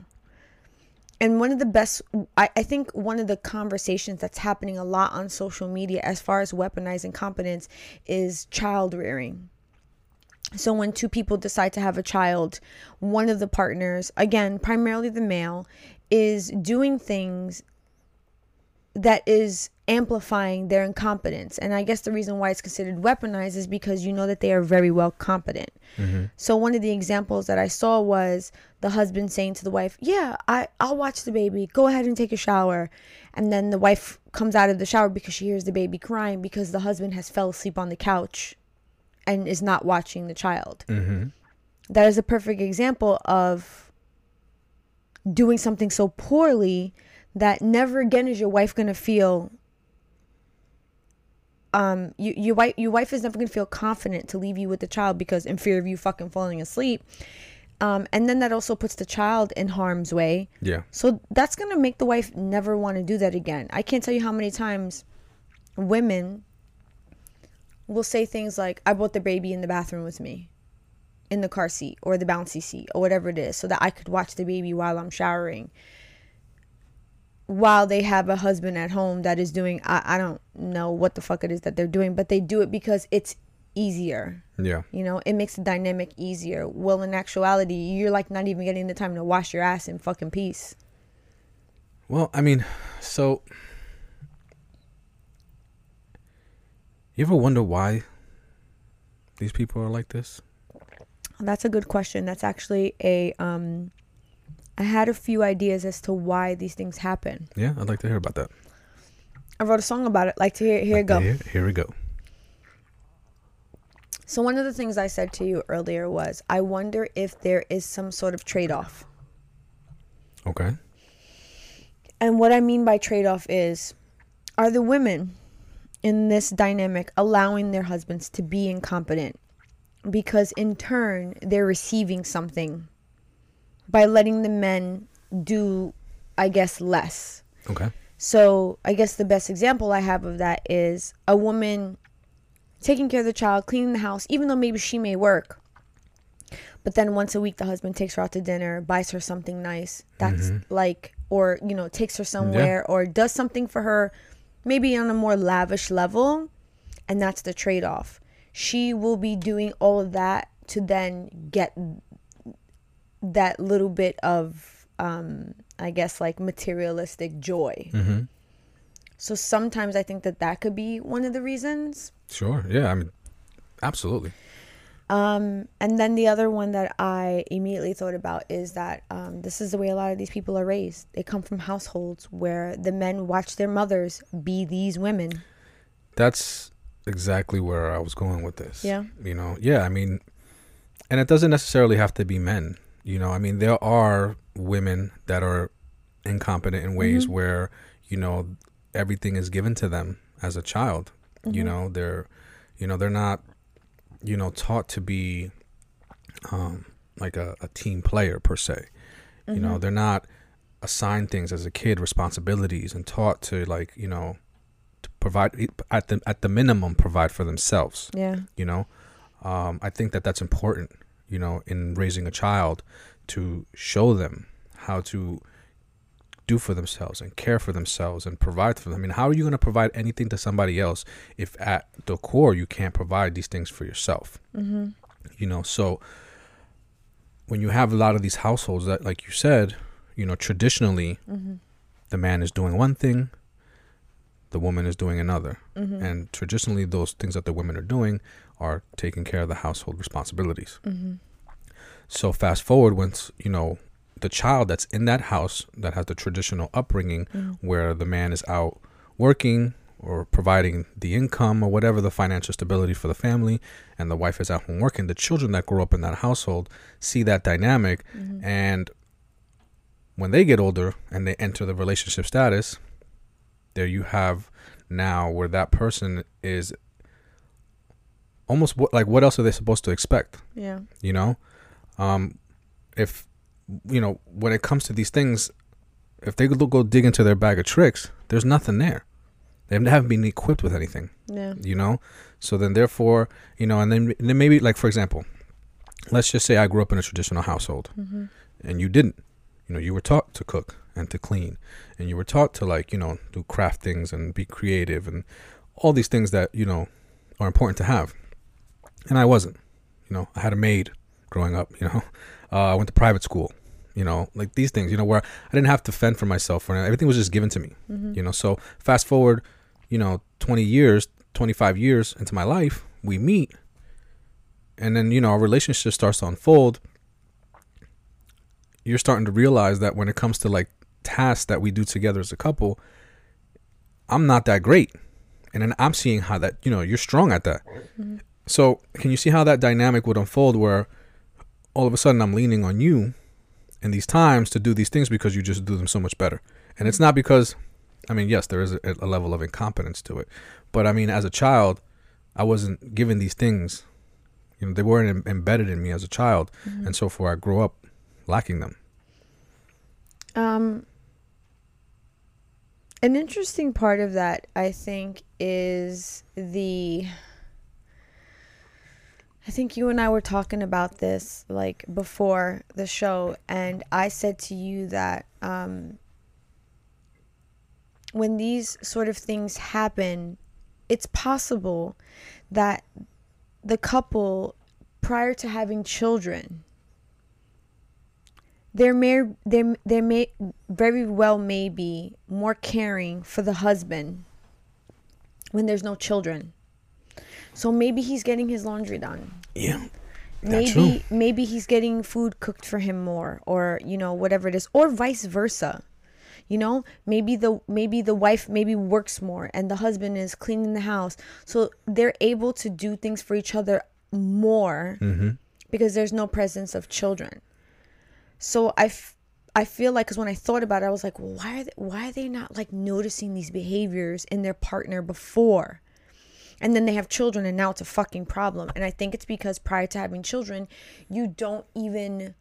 And one of the best, I, I think one of the conversations that's happening a lot on social media as far as weaponizing competence is child rearing. So when two people decide to have a child, one of the partners, again, primarily the male, is doing things that is amplifying their incompetence. And I guess the reason why it's considered weaponized is because you know that they are very well competent. Mm-hmm. So one of the examples that I saw was the husband saying to the wife, "Yeah, I I'll watch the baby. Go ahead and take a shower." And then the wife comes out of the shower because she hears the baby crying because the husband has fell asleep on the couch and is not watching the child. Mm-hmm. That is a perfect example of doing something so poorly that never again is your wife going to feel um you your wife your wife is never going to feel confident to leave you with the child because in fear of you fucking falling asleep um and then that also puts the child in harm's way Yeah. so that's going to make the wife never want to do that again i can't tell you how many times women will say things like i brought the baby in the bathroom with me in the car seat or the bouncy seat or whatever it is so that I could watch the baby while I'm showering. While they have a husband at home that is doing I, I don't know what the fuck it is that they're doing but they do it because it's easier. Yeah. you know it makes the dynamic easier. Well in actuality you're like not even getting the time to wash your ass in fucking peace. Well, I mean, so you ever wonder why these people are like this? that's a good question that's actually a um I had a few ideas as to why these things happen. Yeah, I'd like to hear about that. I wrote a song about it. Like to hear here it go. Here, here we go. So one of the things I said to you earlier was I wonder if there is some sort of trade-off. Okay. And what I mean by trade-off is are the women in this dynamic allowing their husbands to be incompetent because in turn they're receiving something by letting the men do I guess less. Okay. So I guess the best example I have of that is a woman taking care of the child, cleaning the house, even though maybe she may work. But then once a week, the husband takes her out to dinner, buys her something nice. That's mm-hmm. like, or, you know, takes her somewhere or does something for her, maybe on a more lavish level. And that's the trade off. She will be doing all of that to then get that little bit of, um, I guess, like materialistic joy. Mm-hmm. So sometimes I think that that could be one of the reasons. Sure. Yeah. I mean, absolutely. Um, and then the other one that I immediately thought about is that um, this is the way a lot of these people are raised. They come from households where the men watch their mothers be these women. That's exactly where I was going with this. Yeah. You know, yeah, I mean, and it doesn't necessarily have to be men. You know, I mean, there are women that are incompetent in ways where, you know, everything is given to them as a child. You know, they're, you know, they're not, you know, taught to be um, like a, a team player per se. You know, they're not assigned things as a kid, responsibilities, and taught to like, you know, to provide at the at the minimum provide for themselves Yeah. you know um, i think that that's important you know in raising a child to show them how to do for themselves and care for themselves and provide for them i mean how are you going to provide anything to somebody else if at the core you can't provide these things for yourself Mm-hmm. you know so when you have a lot of these households that like you said you know traditionally Mm-hmm. the man is doing one thing the woman is doing another Mm-hmm. and traditionally those things that the women are doing are taking care of the household responsibilities Mm-hmm. so fast forward once you know the child that's in that house that has the traditional upbringing Mm-hmm. where the man is out working or providing the income or whatever the financial stability for the family and the wife is at home working the children that grow up in that household see that dynamic Mm-hmm. and when they get older and they enter the relationship status there you have now where that person is almost like what else are they supposed to expect Yeah. you know um if you know when it comes to these things if they go go dig into their bag of tricks there's nothing there. They haven't been equipped with anything Yeah. you know? So then therefore you know and then, and then maybe like for example let's just say i grew up in a traditional household Mm-hmm. and you didn't. You know you were taught to cook and to clean and you were taught to like you know do craft things and be creative and all these things that you know are important to have. And i wasn't you know? I had a maid growing up you know uh, i went to private school you know like these things you know where i didn't have to fend for myself or everything was just given to me Mm-hmm. you know. So fast forward you know 20 years 25 years into my life we meet and then you know our relationship starts to unfold. You're starting to realize that when it comes to like tasks that we do together as a couple i'm not that great. And then i'm seeing how that you know you're strong at that. So can you see how that dynamic would unfold where all of a sudden i'm leaning on you in these times to do these things because you just do them so much better. And it's not because i mean yes there is a, a level of incompetence to it. But i mean as a child i wasn't given these things. You know they weren't em- embedded in me as a child. And so for i grew up lacking them. Um, an interesting part of that, I think, is the. I think you and I were talking about this like before the show, and I said to you that um, when these sort of things happen, it's possible that the couple, prior to having children, there may there there may very well may be more caring for the husband when there's no children. So maybe he's getting his laundry done. yeah Maybe true. maybe he's getting food cooked for him more or you know whatever it is or vice versa. You know, maybe the maybe the wife maybe works more and the husband is cleaning the house. So they're able to do things for each other more Mm-hmm. because there's no presence of children. So I, f- I feel like because when I thought about it, I was like, well, why are they, why are they not like noticing these behaviors in their partner before? And then they have children, and now it's a fucking problem. And I think it's because prior to having children, you don't even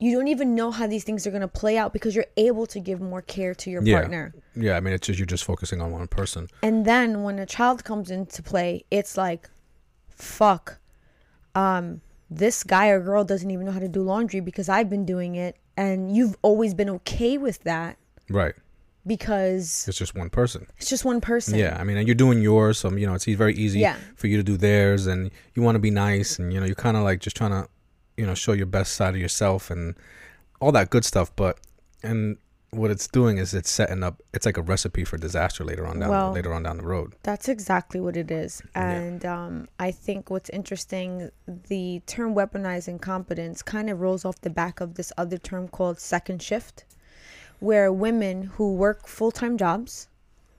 you don't even know how these things are going to play out because you're able to give more care to your Yeah. partner. Yeah, I mean, it's just you're just focusing on one person. And then when a child comes into play, it's like, fuck. Um, this guy or girl doesn't even know how to do laundry because I've been doing it, and you've always been okay with that Right. Because It's just one person. it's just one person. Yeah, I mean, and you're doing yours, so you know it's very easy Yeah. for you to do theirs, and you want to be nice, and you know you're kind of like just trying to, you know, show your best side of yourself and all that good stuff. But and what it's doing is it's setting up. It's like a recipe for disaster later on down Well- later on down the road. That's exactly what it is. Yeah. And um, I think what's interesting, the term weaponized incompetence kind of rolls off the back of this other term called second shift, where women who work full time jobs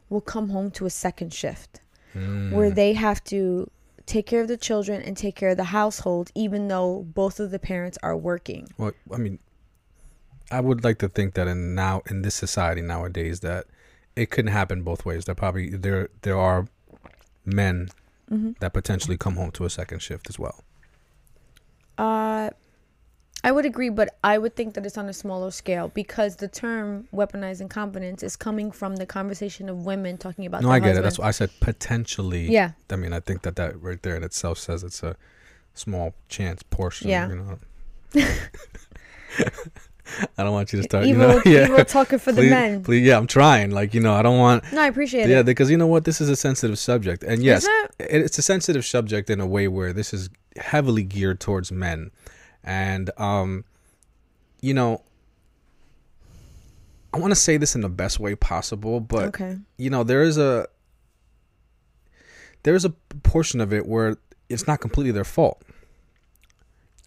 will come home to a second shift Mm. where they have to take care of the children and take care of the household, even though both of the parents are working. Well, I mean, I would like to think that in now in this society nowadays that it couldn't happen both ways. There probably there there are men Mm-hmm. that potentially come home to a second shift as well. Uh, I would agree, but I would think that it's on a smaller scale because the term weaponized incompetence is coming from the conversation of women talking about. No, I get it. That's why I said potentially. Yeah. I mean, I think that that right there in itself says it's a small chance portion. Yeah. You know. I don't want you to start. Evo, you know, yeah. Evo talking for the men. please, yeah, I'm trying. Like you know, I don't want. No, I appreciate Yeah, it. Yeah, because you know what, this is a sensitive subject, and yes, it? it- it's a sensitive subject in a way where this is heavily geared towards men, and um, you know, I want to say this in the best way possible, but okay. you know there is a there is a portion of it where it's not completely their fault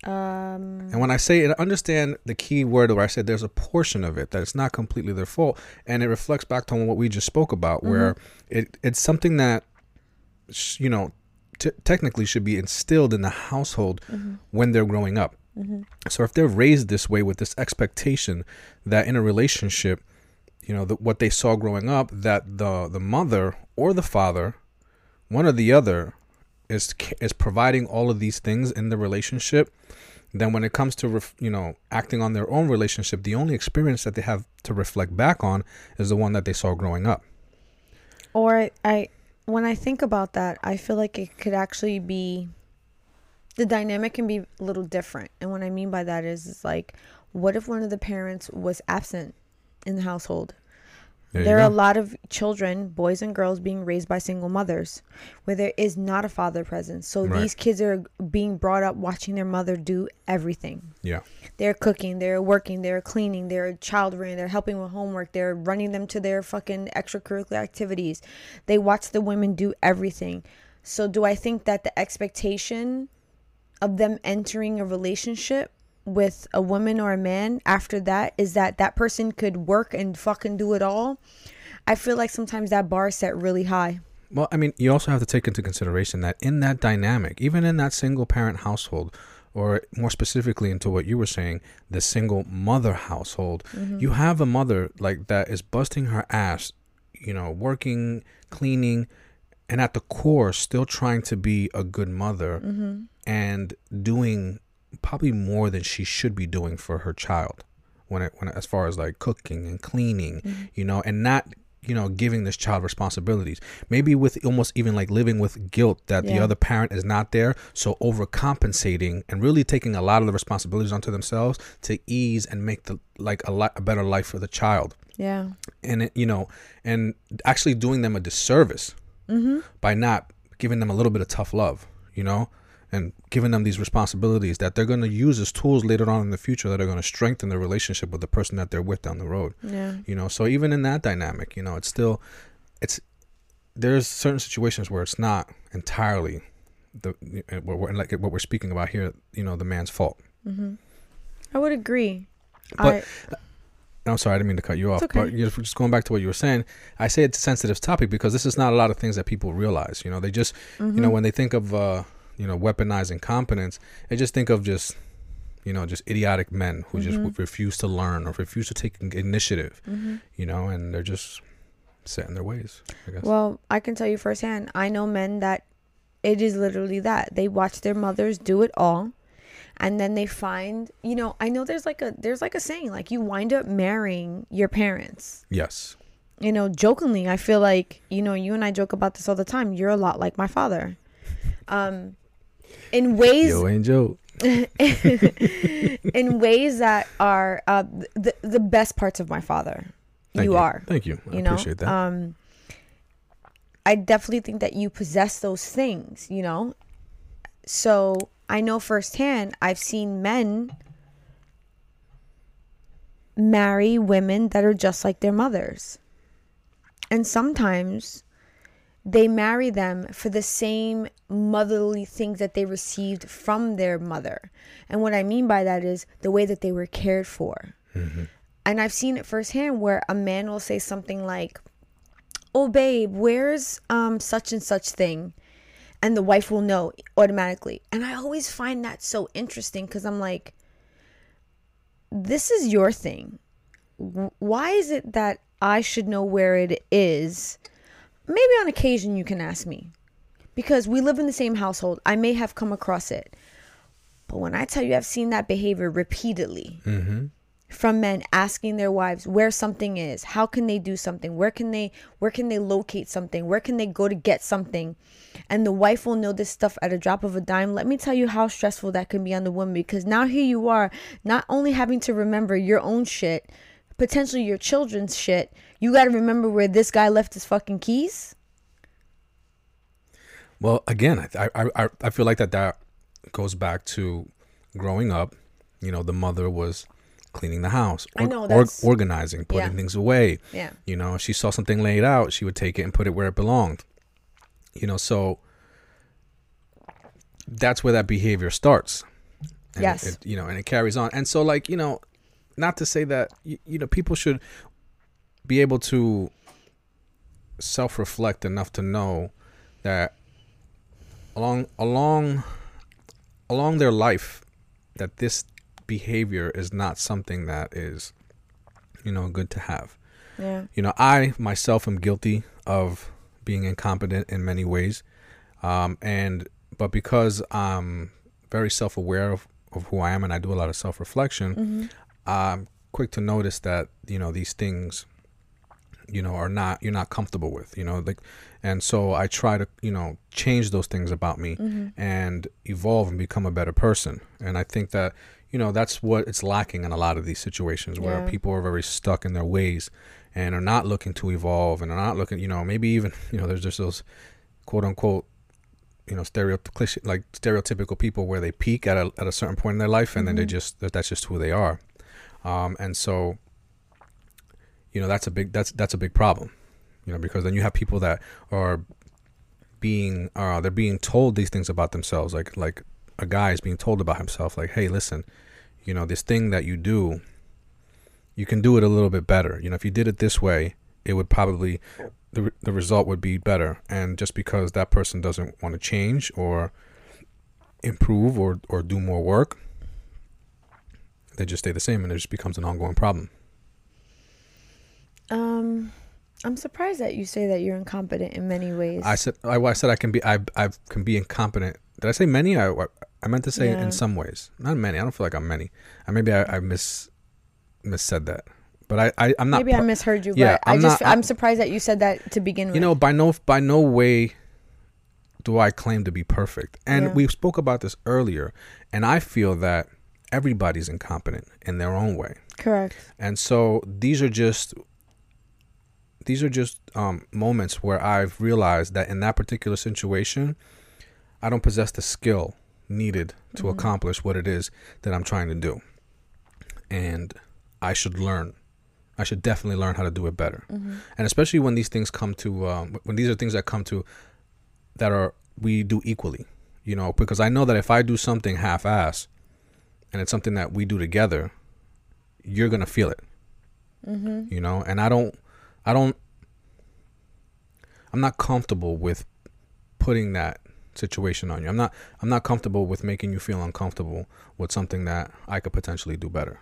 Um. and when i say it understand the key word where i said there's a portion of it that it's not completely their fault and it reflects back to what we just spoke about where it it's something that sh- you know t- technically should be instilled in the household when they're growing up Mm-hmm. so if they're raised this way with this expectation that in a relationship, you know, the, what they saw growing up, that the the mother or the father, one or the other, is is providing all of these things in the relationship, then when it comes to ref, you know acting on their own relationship, the only experience that they have to reflect back on is the one that they saw growing up. Or I, when I think about that, I feel like it could actually be, the dynamic can be a little different. And what I mean by that is, is like, what if one of the parents was absent in the household? There there are a lot of children, boys and girls, being raised by single mothers where there is not a father present. So Right. these kids are being brought up watching their mother do everything. Yeah, They're cooking, they're working, they're cleaning, they're child rearing, they're helping with homework, they're running them to their fucking extracurricular activities. They watch the women do everything. So, do I think that the expectation of them entering a relationship with a woman or a man after that is that that person could work and fucking do it all? I feel like sometimes that bar is set really high. Well, I mean, you also have to take into consideration that in that dynamic, even in that single parent household, or more specifically into what you were saying, the single mother household, mm-hmm. you have a mother like that is busting her ass, you know, working, cleaning, and at the core still trying to be a good mother mm-hmm. And doing probably more than she should be doing for her child when it when as far as like cooking and cleaning mm-hmm. you know and not you know giving this child responsibilities. Maybe with almost even like living with guilt that the other parent is not there so overcompensating and really taking a lot of the responsibilities onto themselves to ease and make the like a lot a better life for the child. Yeah. and it, you know and actually doing them a disservice mm-hmm. by not giving them a little bit of tough love you know and giving them these responsibilities that they're going to use as tools later on in the future that are going to strengthen their relationship with the person that they're with down the road Yeah. you know so even in that dynamic you know it's still it's there's certain situations where it's not entirely the what we're, like what we're speaking about here you know the man's fault Mm-hmm. I would agree. But- I, I'm sorry, I didn't mean to cut you off. Okay. But you just going back to what you were saying, I say it's a sensitive topic because this is not a lot of things that people realize. You know, they just, you Mm-hmm. know, when they think of uh, you know, weaponize incompetence, and just think of just, you know, just idiotic men who Mm-hmm. just refuse to learn or refuse to take initiative, Mm-hmm. you know, and they're just set in their ways. I guess. Well, I can tell you firsthand. I know men that it is literally that they watch their mothers do it all, and then they find. You know, I know there's like a there's like a saying like you wind up marrying your parents. yes. You know, jokingly, I feel like you know you and I joke about this all the time. You're a lot like my father, um, in ways Yo, ain't joke. in ways that are uh, the the best parts of my father. Thank you, are. Thank you. I you know appreciate that. um i definitely think that you possess those things you know so i know firsthand i've seen men marry women that are just like their mothers and sometimes they marry them for the same motherly things that they received from their mother and what i mean by that is the way that they were cared for and I've seen it firsthand where a man will say something like, "Oh babe, where's um such and such thing?" And the wife will know automatically. And I always find that so interesting cuz I'm like this is your thing. Why is it that I should know where it is? Maybe on occasion you can ask me. Because we live in the same household. I may have come across it. But when I tell you I've seen that behavior repeatedly, mm-hmm. from men asking their wives where something is how can they do something where can they where can they locate something where can they go to get something and the wife will know this stuff at a drop of a dime let me tell you how stressful that can be on the woman because now here you are not only having to remember your own shit potentially your children's shit you got to remember where this guy left his fucking keys Well, again, I, I I I feel like that that goes back to growing up. You know, the mother was cleaning the house, I know, or, organizing, putting Yeah. things away. yeah You know, if she saw something laid out, she would take it and put it where it belonged. You know, so that's where that behavior starts. And Yes. It, you know, and it carries on. And so, like, you know, not to say that you, you know people should be able to self-reflect enough to know that along along along their life that this behavior is not something that is you know good to have. Yeah. You know i myself am guilty of being incompetent in many ways um, and but because i'm very self-aware of, of who i am and i do a lot of self-reflection i'm quick to notice that you know these things you know are not you're not comfortable with you know like and so i try to you know change those things about me and evolve and become a better person. And i think that you know that's what it's lacking in a lot of these situations where Yeah. people are very stuck in their ways and are not looking to evolve and are not looking you know maybe even you know there's just those quote unquote you know stereotypical like stereotypical people where they peak at a, at a certain point in their life and then they just that's just who they are. Um, and so you know that's a big that's that's a big problem you know because then you have people that are being uh they're being told these things about themselves like like a guy is being told about himself like hey listen you know this thing that you do you can do it a little bit better. You know if you did it this way it would probably the, the result would be better. And just because that person doesn't want to change or improve or or do more work they just stay the same and it just becomes an ongoing problem um i'm surprised that you say that you're incompetent in many ways I said I, I said I can be I I can be incompetent. Did I say many? I I meant to say Yeah. in some ways, not many. I don't feel like I'm many. I maybe I, I mis said that, but I, I I'm not. maybe i misheard you Yeah, but i I'm just not- i'm surprised that you said that to begin with you know by no by no way do I claim to be perfect. And Yeah. we spoke about this earlier, and I feel that everybody's incompetent in their own way. correct And so these are just these are just um, moments where I've realized that in that particular situation, I don't possess the skill needed to accomplish what it is that I'm trying to do. And I should learn. I should definitely learn how to do it better. And especially when these things come to, um, when these are things that come to, that are, we do equally, you know, because I know that if I do something half ass and it's something that we do together, you're going to feel it you know and i don't i don't i'm not comfortable with putting that situation on you. I'm not I'm not comfortable with making you feel uncomfortable with something that I could potentially do better.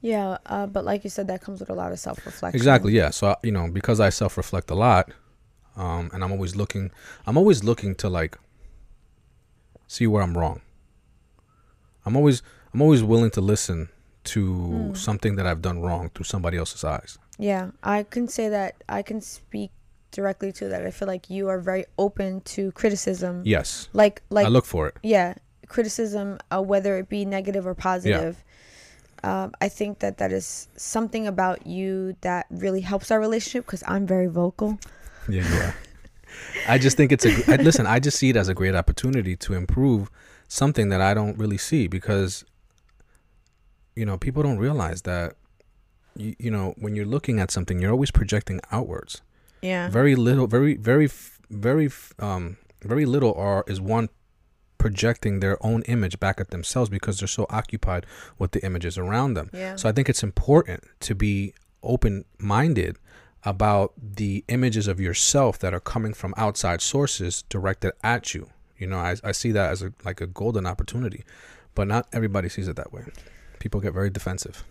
Yeah, uh, but like you said, that comes with a lot of self reflection. Exactly. Yeah. So you know, because I self reflect a lot, um, and I'm always looking, I'm always looking to like see where I'm wrong. I'm always I'm always willing to listen to Mm. something that I've done wrong through somebody else's eyes. Yeah, I can say that I can speak directly to that. I feel like you are very open to criticism. Yes. Like like I look for it. yeah, criticism, uh, whether it be negative or positive. Um, I think that that is something about you that really helps our relationship because I'm very vocal. Yeah, are. I just think it's a gr- listen. I just see it as a great opportunity to improve something that I don't really see because you know people don't realize that you, you know when you're looking at something you're always projecting outwards. Yeah. Very little, very very very um very little are is one projecting their own image back at themselves because they're so occupied with the images around them. Yeah. So I think it's important to be open minded about the images of yourself that are coming from outside sources directed at you. You know, I, I see that as a like a golden opportunity, but not everybody sees it that way. People get very defensive.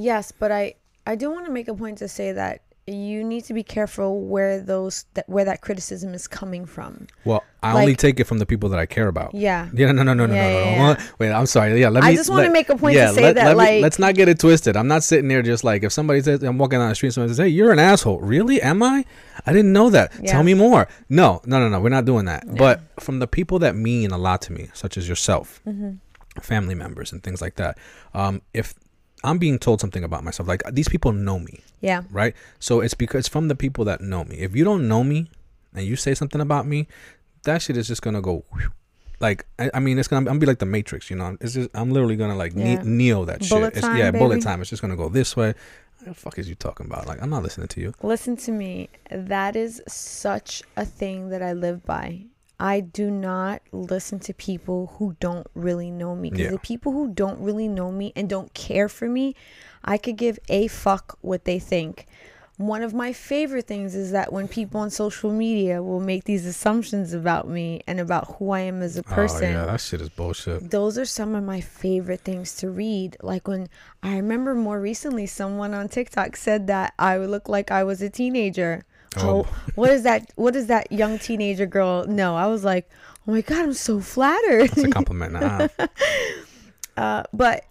Yes, but I I do want to make a point to say that you need to be careful where those that where that criticism is coming from. Well, I only take it from the people that I care about. Yeah. Yeah, no, no, no, no, Yeah, no, no, yeah, no. yeah. Wait, I'm sorry. Yeah, let me. I just wanna make a point to say let- that, let me- like- let's not get it twisted. I'm not sitting there just like if somebody says I'm walking down the street and someone says, "Hey, you're an asshole." Really? Am I? I didn't know that. Yeah. Tell me more. No, no, no, no. We're not doing that. But from the people that mean a lot to me, such as yourself, Mm-hmm. family members, and things like that, um, if I'm being told something about myself, like these people know me, Yeah. right? So it's because from the people that know me. If you don't know me and you say something about me, that shit is just gonna go. whew. Like I, I mean, it's gonna. I'm gonna be like the Matrix, you know. It's just I'm literally gonna like ne- neo that Bullet shit. It's, time, yeah, bullet time. It's just gonna go this way. What the fuck is you talking about? Like I'm not listening to you. Listen to me. That is such a thing that I live by. I do not listen to people who don't really know me. Because Yeah. the people who don't really know me and don't care for me, I could give a fuck what they think. One of my favorite things is that when people on social media will make these assumptions about me and about who I am as a person Oh yeah, that shit is bullshit. those are some of my favorite things to read. Like when I remember more recently, someone on TikTok said that I would look like I was a teenager. Oh. Oh, what is that? What is that young teenager girl? No, I was like, oh my god, I'm so flattered. That's a compliment. Nah. Uh, but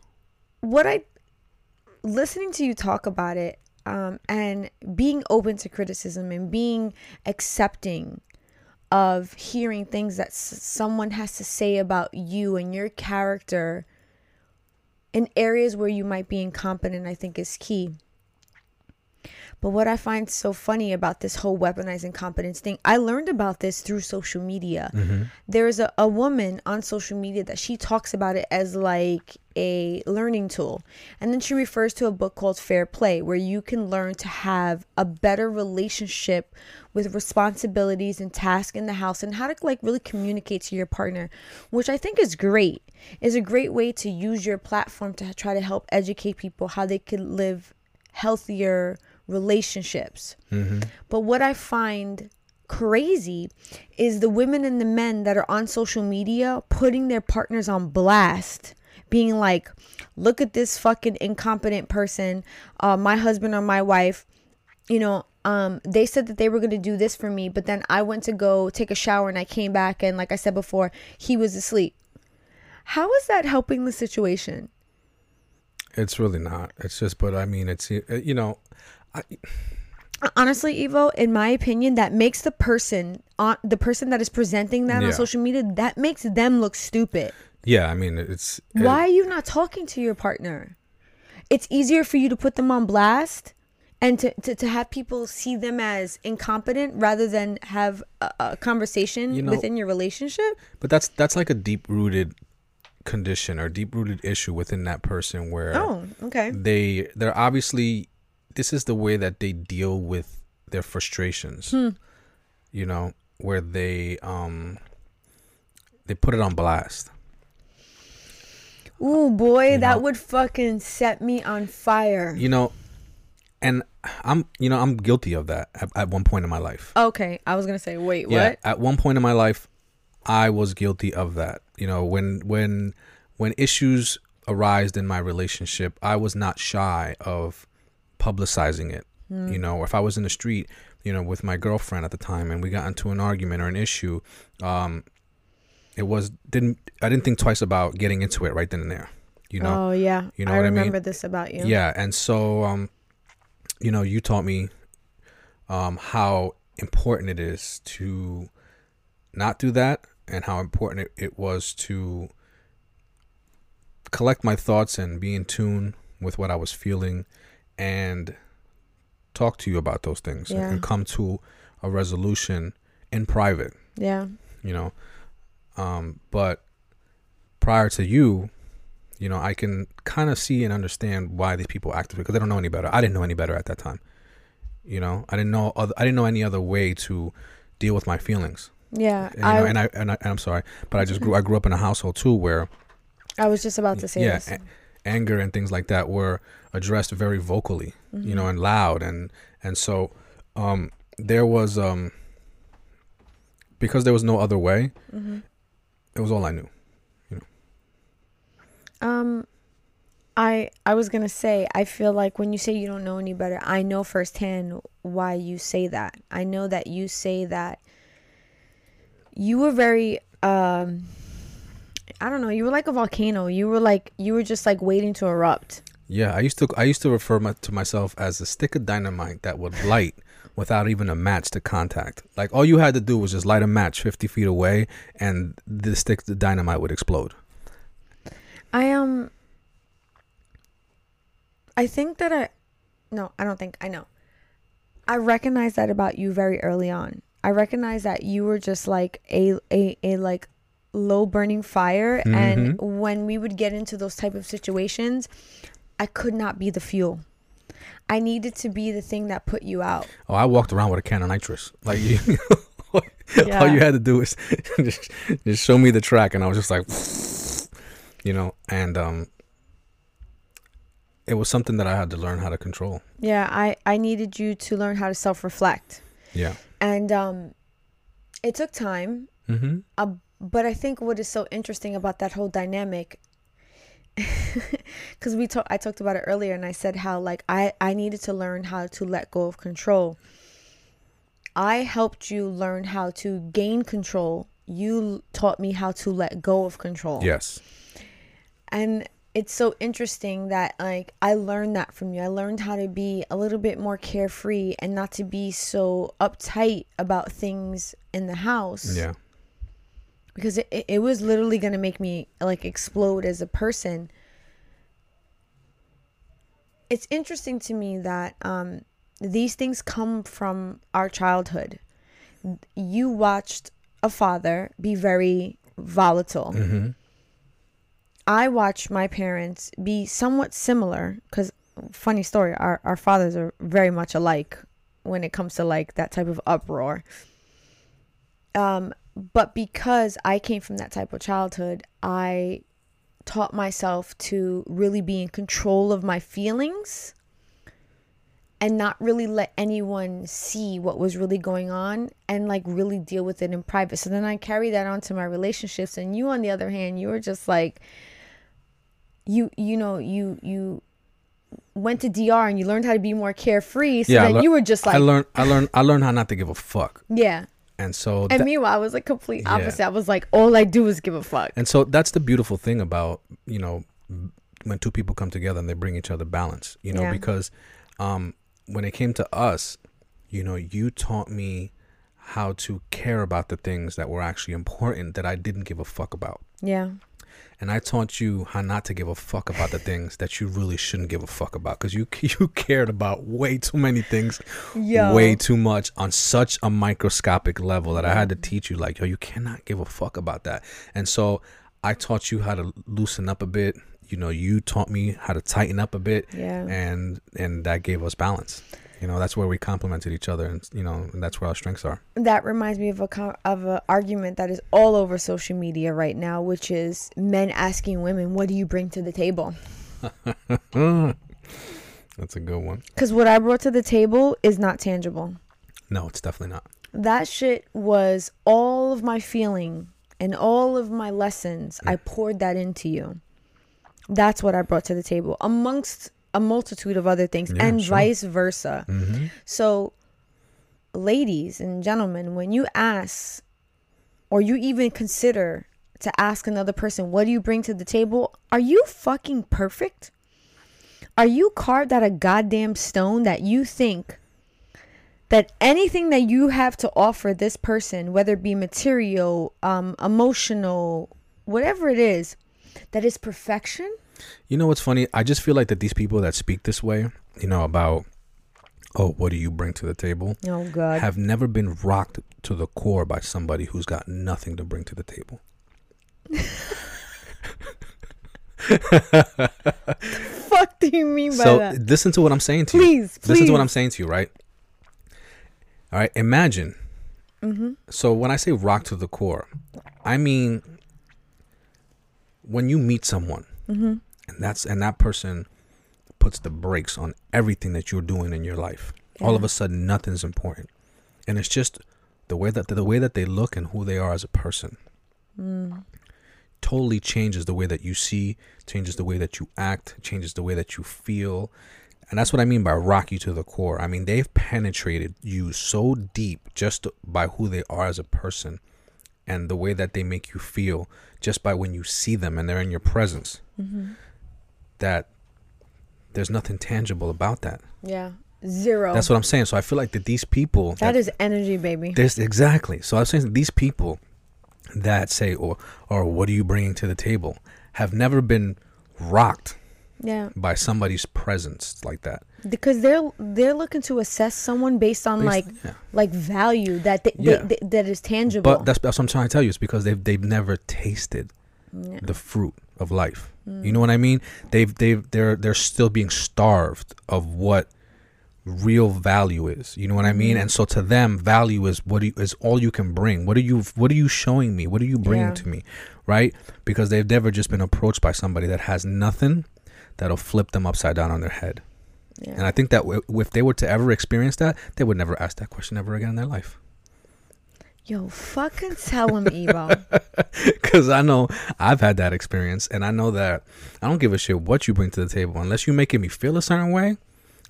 what I listening to you talk about it um, and being open to criticism and being accepting of hearing things that s- someone has to say about you and your character in areas where you might be incompetent, I think is key. But what I find so funny about this whole weaponized incompetence thing, I learned about this through social media. Mm-hmm. There's a, a woman on social media that she talks about it as like a learning tool. And then she refers to a book called Fair Play, where you can learn to have a better relationship with responsibilities and tasks in the house and how to like really communicate to your partner, which I think is great. Is a great way to use your platform to try to help educate people how they could live healthier relationships. But what I find crazy is the women and the men that are on social media putting their partners on blast. Being like, look at this fucking incompetent person, uh, my husband or my wife. You know, um, they said that they were gonna do this for me, but then I went to go take a shower and I came back and, like I said before, he was asleep. How is that helping the situation? it's really not. It's just, but I mean, it's uh, you know, I, honestly evo in my opinion that makes the person on the person that is presenting that Yeah. on social media that makes them look stupid yeah. I mean, it's it- why are you not talking to your partner it's easier for you to put them on blast and to, to, to have people see them as incompetent rather than have a, a conversation You know- within your relationship But that's that's like a deep rooted condition or deep rooted issue within that person where oh okay they they're obviously this is the way that they deal with their frustrations. Hmm. You know, where they um they put it on blast. Ooh boy You that know- would fucking set me on fire You know, and I'm you know I'm guilty of that at, at one point in my life. Okay, I was gonna say, wait, yeah, what? at one point in my life, I was guilty of that. You know, when when when issues arised in my relationship, I was not shy of publicizing it. Hmm. You know, if I was in the street, you know, with my girlfriend at the time, and we got into an argument or an issue, um, it was didn't I didn't think twice about getting into it right then and there. You know, oh yeah, you know I what I mean? remember this about you. yeah, and so um, you know, you taught me um how important it is to not do that, and how important it, it was to collect my thoughts and be in tune with what I was feeling, and talk to you about those things and- Yeah. and come to a resolution in private yeah, you know um but prior to you you know i can kind of see and understand why these people act because they don't know any better i didn't know any better at that time you know i didn't know oth- i didn't know any other way to deal with my feelings yeah. you know I and i and, I, and i'm sorry but i just grew i grew up in a household too where I was just about to say yeah this. a- anger and things like that were addressed very vocally you know and loud and and so um there was um because there was no other way Mm-hmm. it was all i knew you know. Um, I I was gonna say I feel like when you say you don't know any better, I know firsthand why you say that. I know that you say that you were very um I don't know, you were like a volcano. You were like you were just like waiting to erupt. Yeah, I used to I used to refer my, to myself as a stick of dynamite that would light without even a match to contact. Like all you had to do was just light a match 50 feet away, and the stick of dynamite would explode. I um I think that I no, I don't think I know. I recognize that about you very early on. I recognize that you were just like a a, a like low burning fire and when we would get into those type of situations, I could not be the fuel. I needed to be the thing that put you out. Oh, I walked around with a can of nitrous. Like you, Yeah. all you had to do is just, just show me the track, and I was just like, you know, and um, it was something that I had to learn how to control. Yeah, I I needed you to learn how to self-reflect. Yeah. And um it took time. Mm-hmm. Uh, but I think what is so interesting about that whole dynamic, because we talked, I talked about it earlier, and I said how like I I needed to learn how to let go of control. I helped you learn how to gain control. You taught me how to let go of control. Yes. And it's so interesting that like I learned that from you. I learned how to be a little bit more carefree and not to be so uptight about things in the house Yeah. Because it, it, was literally going to make me like explode as a person. It's interesting to me that um, these things come from our childhood. You watched a father be very volatile. Mm-hmm. i watched my parents be somewhat similar because funny story our, our fathers are very much alike when it comes to like that type of uproar. Um but because i came from that type of childhood i taught myself to really be in control of my feelings and not really let anyone see what was really going on and like really deal with it in private. So then I carry that on to my relationships and you on the other hand, you were just like you you know, you you went to DR and you learned how to be more carefree. So Yeah, lear- you were just like I learned. I learned. I learned how not to give a fuck. Yeah. And so And that- meanwhile I was like complete Yeah. opposite. I was like, all I do is give a fuck. And so that's the beautiful thing about, you know, when two people come together and they bring each other balance, you know, Yeah. because um, when it came to us, you know, you taught me how to care about the things that were actually important that I didn't give a fuck about. Yeah. And I taught you how not to give a fuck about the things that you really shouldn't give a fuck about because you you cared about way too many things, Yo. way too much on such a microscopic level that I had to teach you like, yo, you cannot give a fuck about that. And so I taught you how to loosen up a bit. You know, you taught me how to tighten up a bit, Yeah. and and that gave us balance. You know, that's where we complemented each other, and you know, and that's where our strengths are. that reminds me of a of an argument that is all over social media right now, which is men asking women, "What do you bring to the table?" That's a good one. Because what I brought to the table is not tangible. No, it's definitely not. That shit was all of my feeling and all of my lessons. I poured that into you. That's what I brought to the table, amongst a multitude of other things, Yeah, and sure. vice versa. Mm-hmm. So, ladies and gentlemen, when you ask or you even consider to ask another person, what do you bring to the table? Are you fucking perfect? Are you carved out of goddamn stone that you think that anything that you have to offer this person, whether it be material, um, emotional, whatever it is, that is perfection? You know what's funny? I just feel like that these people that speak this way, you know, about oh, what do you bring to the table, Oh, God. have never been rocked to the core by somebody who's got nothing to bring to the table. fuck do you mean by So that? listen to what I'm saying to you. Please, please. Listen to what I'm saying to you, right? All right, imagine. Mm-hmm. So when I say rock to the core, I mean when you meet someone, Mm-hmm. And that's and that person puts the brakes on everything that you're doing in your life. All of a sudden, nothing's important, and it's just the way that the way that they look and who they are as a person Mm. totally changes the way that you see, changes the way that you act, changes the way that you feel. And that's what I mean by rock you to the core. I mean, they've penetrated you so deep just by who they are as a person and the way that they make you feel just by when you see them and they're in your presence Mm-hmm. That there's nothing tangible about that. Yeah. Zero. That's what I'm saying. So I feel like that these people that is energy, baby. There's exactly. So I was saying that these people that say, or or what are you bringing to the table, have never been rocked Yeah. by somebody's presence like that. Because they're they're looking to assess someone based on Based- like yeah. like value that they, Yeah. they, they- that is tangible. But that's, that's what I'm trying to tell you. It's because they've they've never tasted Yeah. the fruit of life. Mm. You know what I mean? They've they've they're they're still being starved of what real value is. You know what I mean? Mhm. And so to them, value is what you, is all you can bring. What are you what are you showing me? What are you bringing Yeah. to me? Right? Because they've never just been approached by somebody that has nothing that'll flip them upside down on their head. yeah. And I think that w- if they were to ever experience that, they would never ask that question ever again in their life. Yo, fucking tell him, Evo. Because I know I've had that experience, and I know that I don't give a shit what you bring to the table unless you're making me feel a certain way.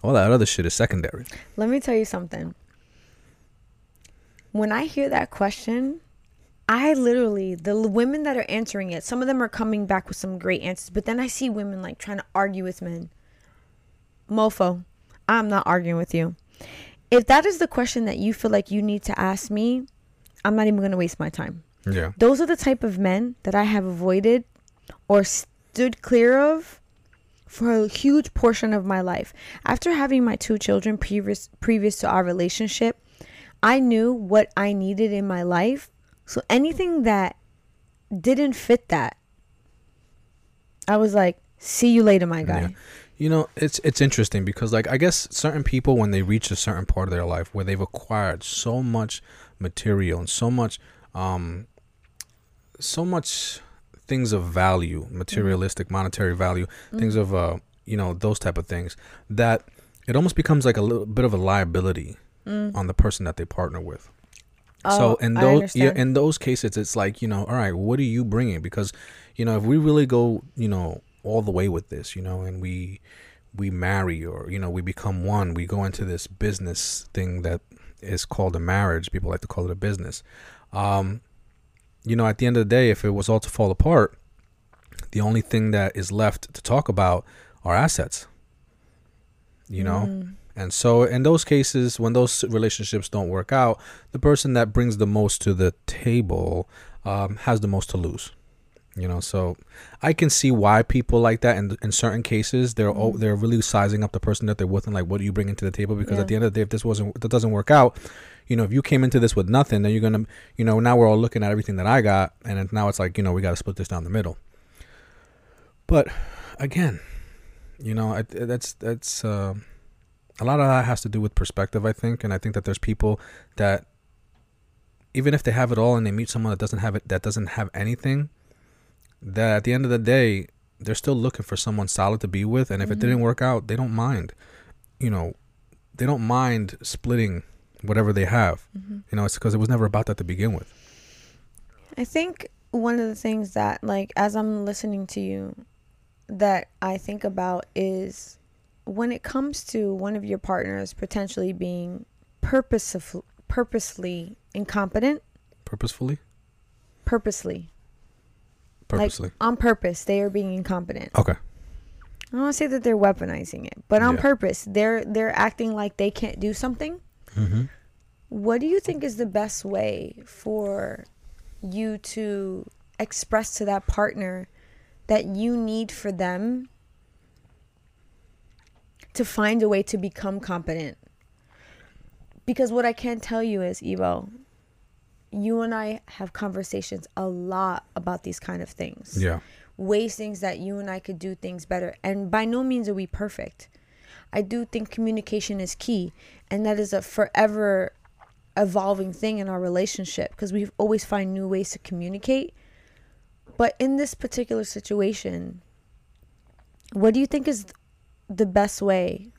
All that other shit is secondary. Let me tell you something. When I hear that question, I literally the women that are answering it, some of them are coming back with some great answers, but then I see women like trying to argue with men. Mofo, I'm not arguing with you. If that is the question that you feel like you need to ask me, I'm not even going to waste my time. Yeah. Those are the type of men that I have avoided or stood clear of for a huge portion of my life. After having my two children previous previous to our relationship, I knew what I needed in my life. So anything that didn't fit that, I was like, "See you later, my guy." Yeah. You know, it's it's interesting because like I guess certain people when they reach a certain part of their life where they've acquired so much material and so much um so much things of value, materialistic monetary value, things of uh you know, those type of things that it almost becomes like a little bit of a liability on the person that they partner with. so Oh, in those yeah, in those cases it's like, you know, all right, what are you bringing? Because you know, if we really go, you know, all the way with this, you know, and we we marry or you know, we become one, we go into this business thing that is called a marriage. People like to call it a business. Um you know, at the end of the day, if it was all to fall apart, the only thing that is left to talk about are assets. You know? Mm. And so, in those cases, when those relationships don't work out, the person that brings the most to the table um, has the most to lose. You know, so I can see why people like that. And in certain cases, they're oh, they're really sizing up the person that they're with and like, what are you bringing to the table? Because Yeah. at the end of the day, if this wasn't that doesn't work out, you know, if you came into this with nothing, then you're gonna, you know, now we're all looking at everything that I got, and now it's like, you know, we got to split this down the middle. But again, you know, I, that's that's. Uh, a lot of that has to do with perspective, I think, and I think that there's people that even if they have it all and they meet someone that doesn't have it, that doesn't have anything, that at the end of the day, they're still looking for someone solid to be with, and if it Mhm. didn't work out, they don't mind you know, they don't mind splitting whatever they have. Mm-hmm. You know, it's because it was never about that to begin with. I think one of the things that, like, as I'm listening to you, that I think about is when it comes to one of your partners potentially being purposeful, purposely incompetent, Purposefully? purposely, Purposely. like on purpose, they are being incompetent. okay. I don't want to say that they're weaponizing it, but on Yeah. purpose, they're they're acting like they can't do something. Mm-hmm. What do you think is the best way for you to express to that partner that you need for them to find a way to become competent? Because what I can tell you is, Evo, you and I have conversations a lot about these kind of things Yeah. ways things that you and I could do things better. And by no means are we perfect. I do think communication is key, and that is a forever evolving thing in our relationship because we always find new ways to communicate. But in this particular situation, what do you think is the best way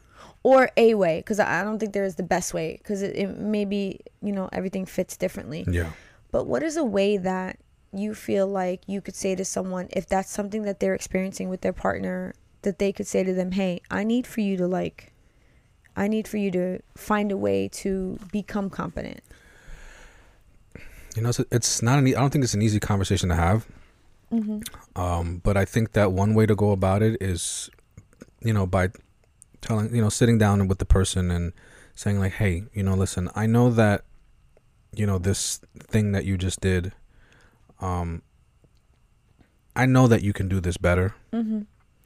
or a way? Because I don't think there is the best way because it, it maybe, you know, everything fits differently. Yeah. But what is a way that you feel like you could say to someone if that's something that they're experiencing with their partner that they could say to them, "Hey, I need for you to like I need for you to find a way to become competent." You know, it's, it's not an. I don't think it's an easy conversation to have. Mm-hmm. Um, but I think that one way to go about it is, you know, by telling, you know, sitting down with the person and saying like, "Hey, you know, listen, I know that, you know, this thing that you just did, um, I know that you can do this better. Mm-hmm.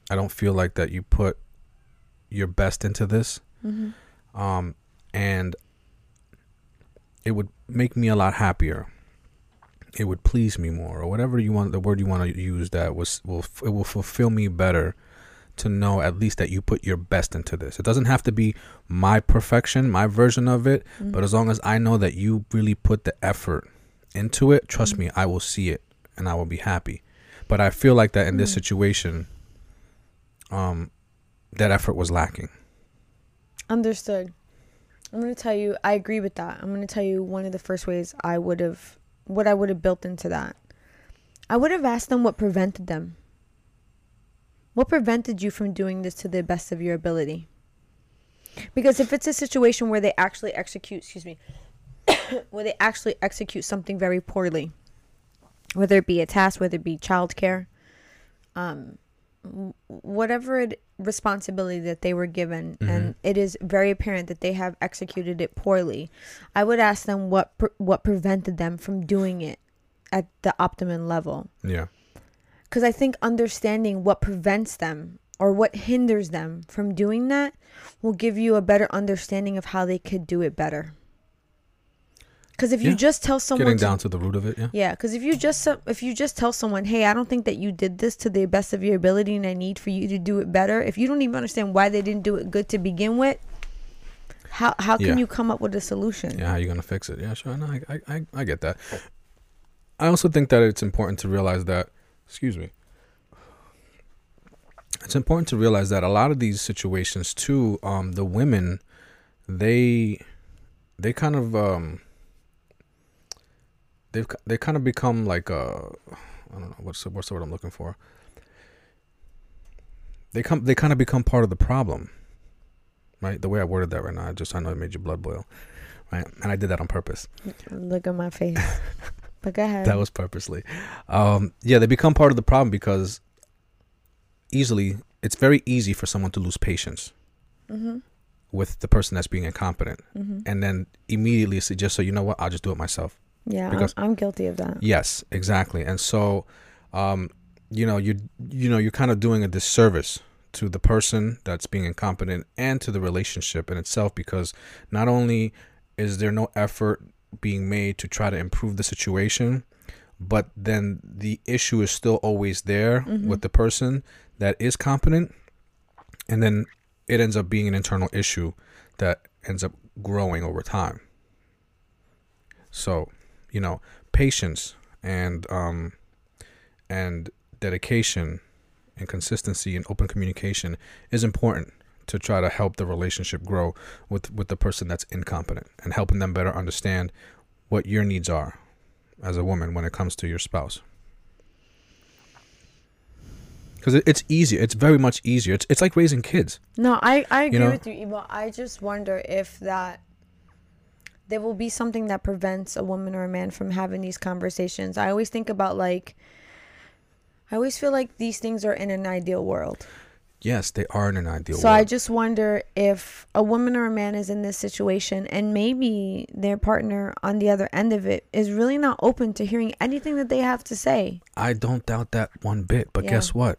I don't feel like that you put your best into this, Mm-hmm. um, and it would make me a lot happier. It would please me more, or whatever you want. The word you want to use that was will it will fulfill me better to know at least that you put your best into this. It doesn't have to be my perfection, my version of it, but as long as I know that you really put the effort into it, trust me, I will see it and I will be happy. But I feel like that in this Mm. situation, um, that effort was lacking. Understood. I'm going to tell you I agree with that. I'm going to tell you one of the first ways I would have what I would have built into that. I would have asked them what prevented them. What prevented you from doing this to the best of your ability? Because if it's a situation where they actually execute, excuse me, where they actually execute something very poorly, whether it be a task, whether it be childcare, um, whatever it, responsibility that they were given, and it is very apparent that they have executed it poorly, I would ask them what pre- what prevented them from doing it at the optimum level Yeah. Because I think understanding what prevents them or what hinders them from doing that will give you a better understanding of how they could do it better. Because if you just tell someone, Getting down to the root of it, yeah. yeah, because if you just if you just tell someone, hey, I don't think that you did this to the best of your ability, and I need for you to do it better. If you don't even understand why they didn't do it good to begin with, how how can Yeah. you come up with a solution? Yeah, how are you gonna fix it? Yeah, sure. No, I, I, I, I get that. I also think that it's important to realize that. Excuse me. It's important to realize that a lot of these situations too, um, the women, they, they kind of um. They've they kind of become like uh, I don't know what's the, what's the word I'm looking for. They come they kind of become part of the problem, right? The way I worded that right now, I just I know it made your blood boil, right? And I did that on purpose. Look at my face. but go ahead. That was purposely. Um, yeah, they become part of the problem because easily it's very easy for someone to lose patience mm-hmm. with the person that's being incompetent, Mm-hmm. and then immediately suggest, so you know what, I'll just do it myself. Yeah, because- I'm, I'm guilty of that. Yes, exactly. And so, um, you know, you you know, you're kind of doing a disservice to the person that's being incompetent and to the relationship in itself because not only is there no effort being made to try to improve the situation, but then the issue is still always there Mhm. with the person that is competent, and then it ends up being an internal issue that ends up growing over time. So, you know, patience and um and dedication and consistency and open communication is important to try to help the relationship grow with with the person that's incompetent and helping them better understand what your needs are as a woman when it comes to your spouse because it's easier it's very much easier it's, it's like raising kids No, I, I agree know? with you, Evo. I just wonder if that there will be something that prevents a woman or a man from having these conversations. I always think about like I always feel like these things are in an ideal world. Yes they are in an ideal So I just wonder if a woman or a man is in this situation and maybe their partner on the other end of it is really not open to hearing anything that they have to say. I don't doubt that one bit but Yeah. guess what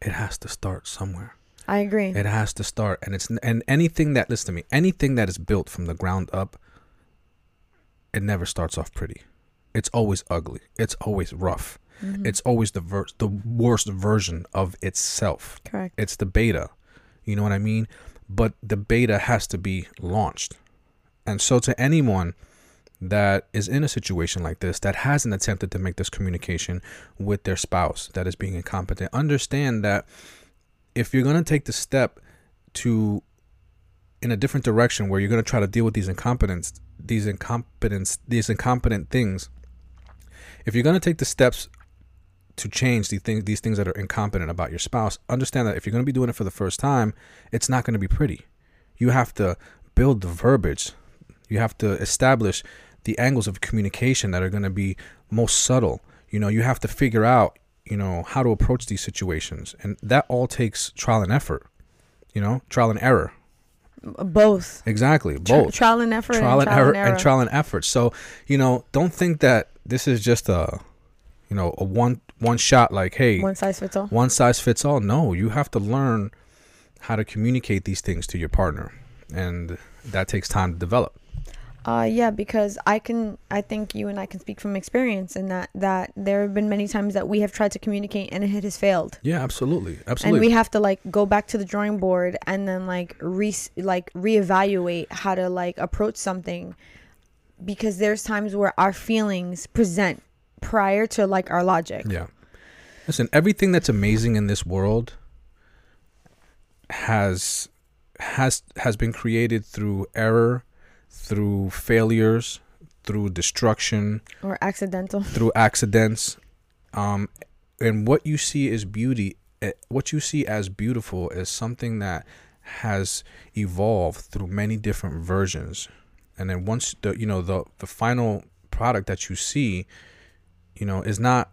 it has to start somewhere I agree. It has to start, and it's and anything that listen to me, anything that is built from the ground up, it never starts off pretty. It's always ugly. It's always rough. Mhm. It's always the ver- the worst version of itself. correct. It's the beta. You know what I mean? But the beta has to be launched. And so to anyone that is in a situation like this that hasn't attempted to make this communication with their spouse that is being incompetent, understand that if you're going to take the step to in a different direction where you're going to try to deal with these incompetence these incompetence these incompetent things if you're going to take the steps to change these things these things that are incompetent about your spouse understand that if you're going to be doing it for the first time it's not going to be pretty. You have to build the verbiage. You have to establish the angles of communication that are going to be most subtle. You know you have to figure out you know how to approach these situations and that all takes trial and effort you know trial and error. Both. exactly Tri- both. trial and effort. trial and and error and trial and effort. So you know don't think that this is just a you know a one one shot like hey One size fits all. one size fits all. No, you have to learn how to communicate these things to your partner, and that takes time to develop. Uh, yeah, because I can, I think you and I can speak from experience in that that there have been many times that we have tried to communicate and it has failed, Yeah, absolutely, absolutely. and we have to like go back to the drawing board and then like re like reevaluate how to like approach something, because there's times where our feelings present prior to like our logic. yeah. Listen, everything that's amazing in this world has has has been created through error, through failures, through destruction, Or accidental. through accidents um and what you see is beauty eh, what you see as beautiful is something that has evolved through many different versions and then once the you know the the final product that you see you know is not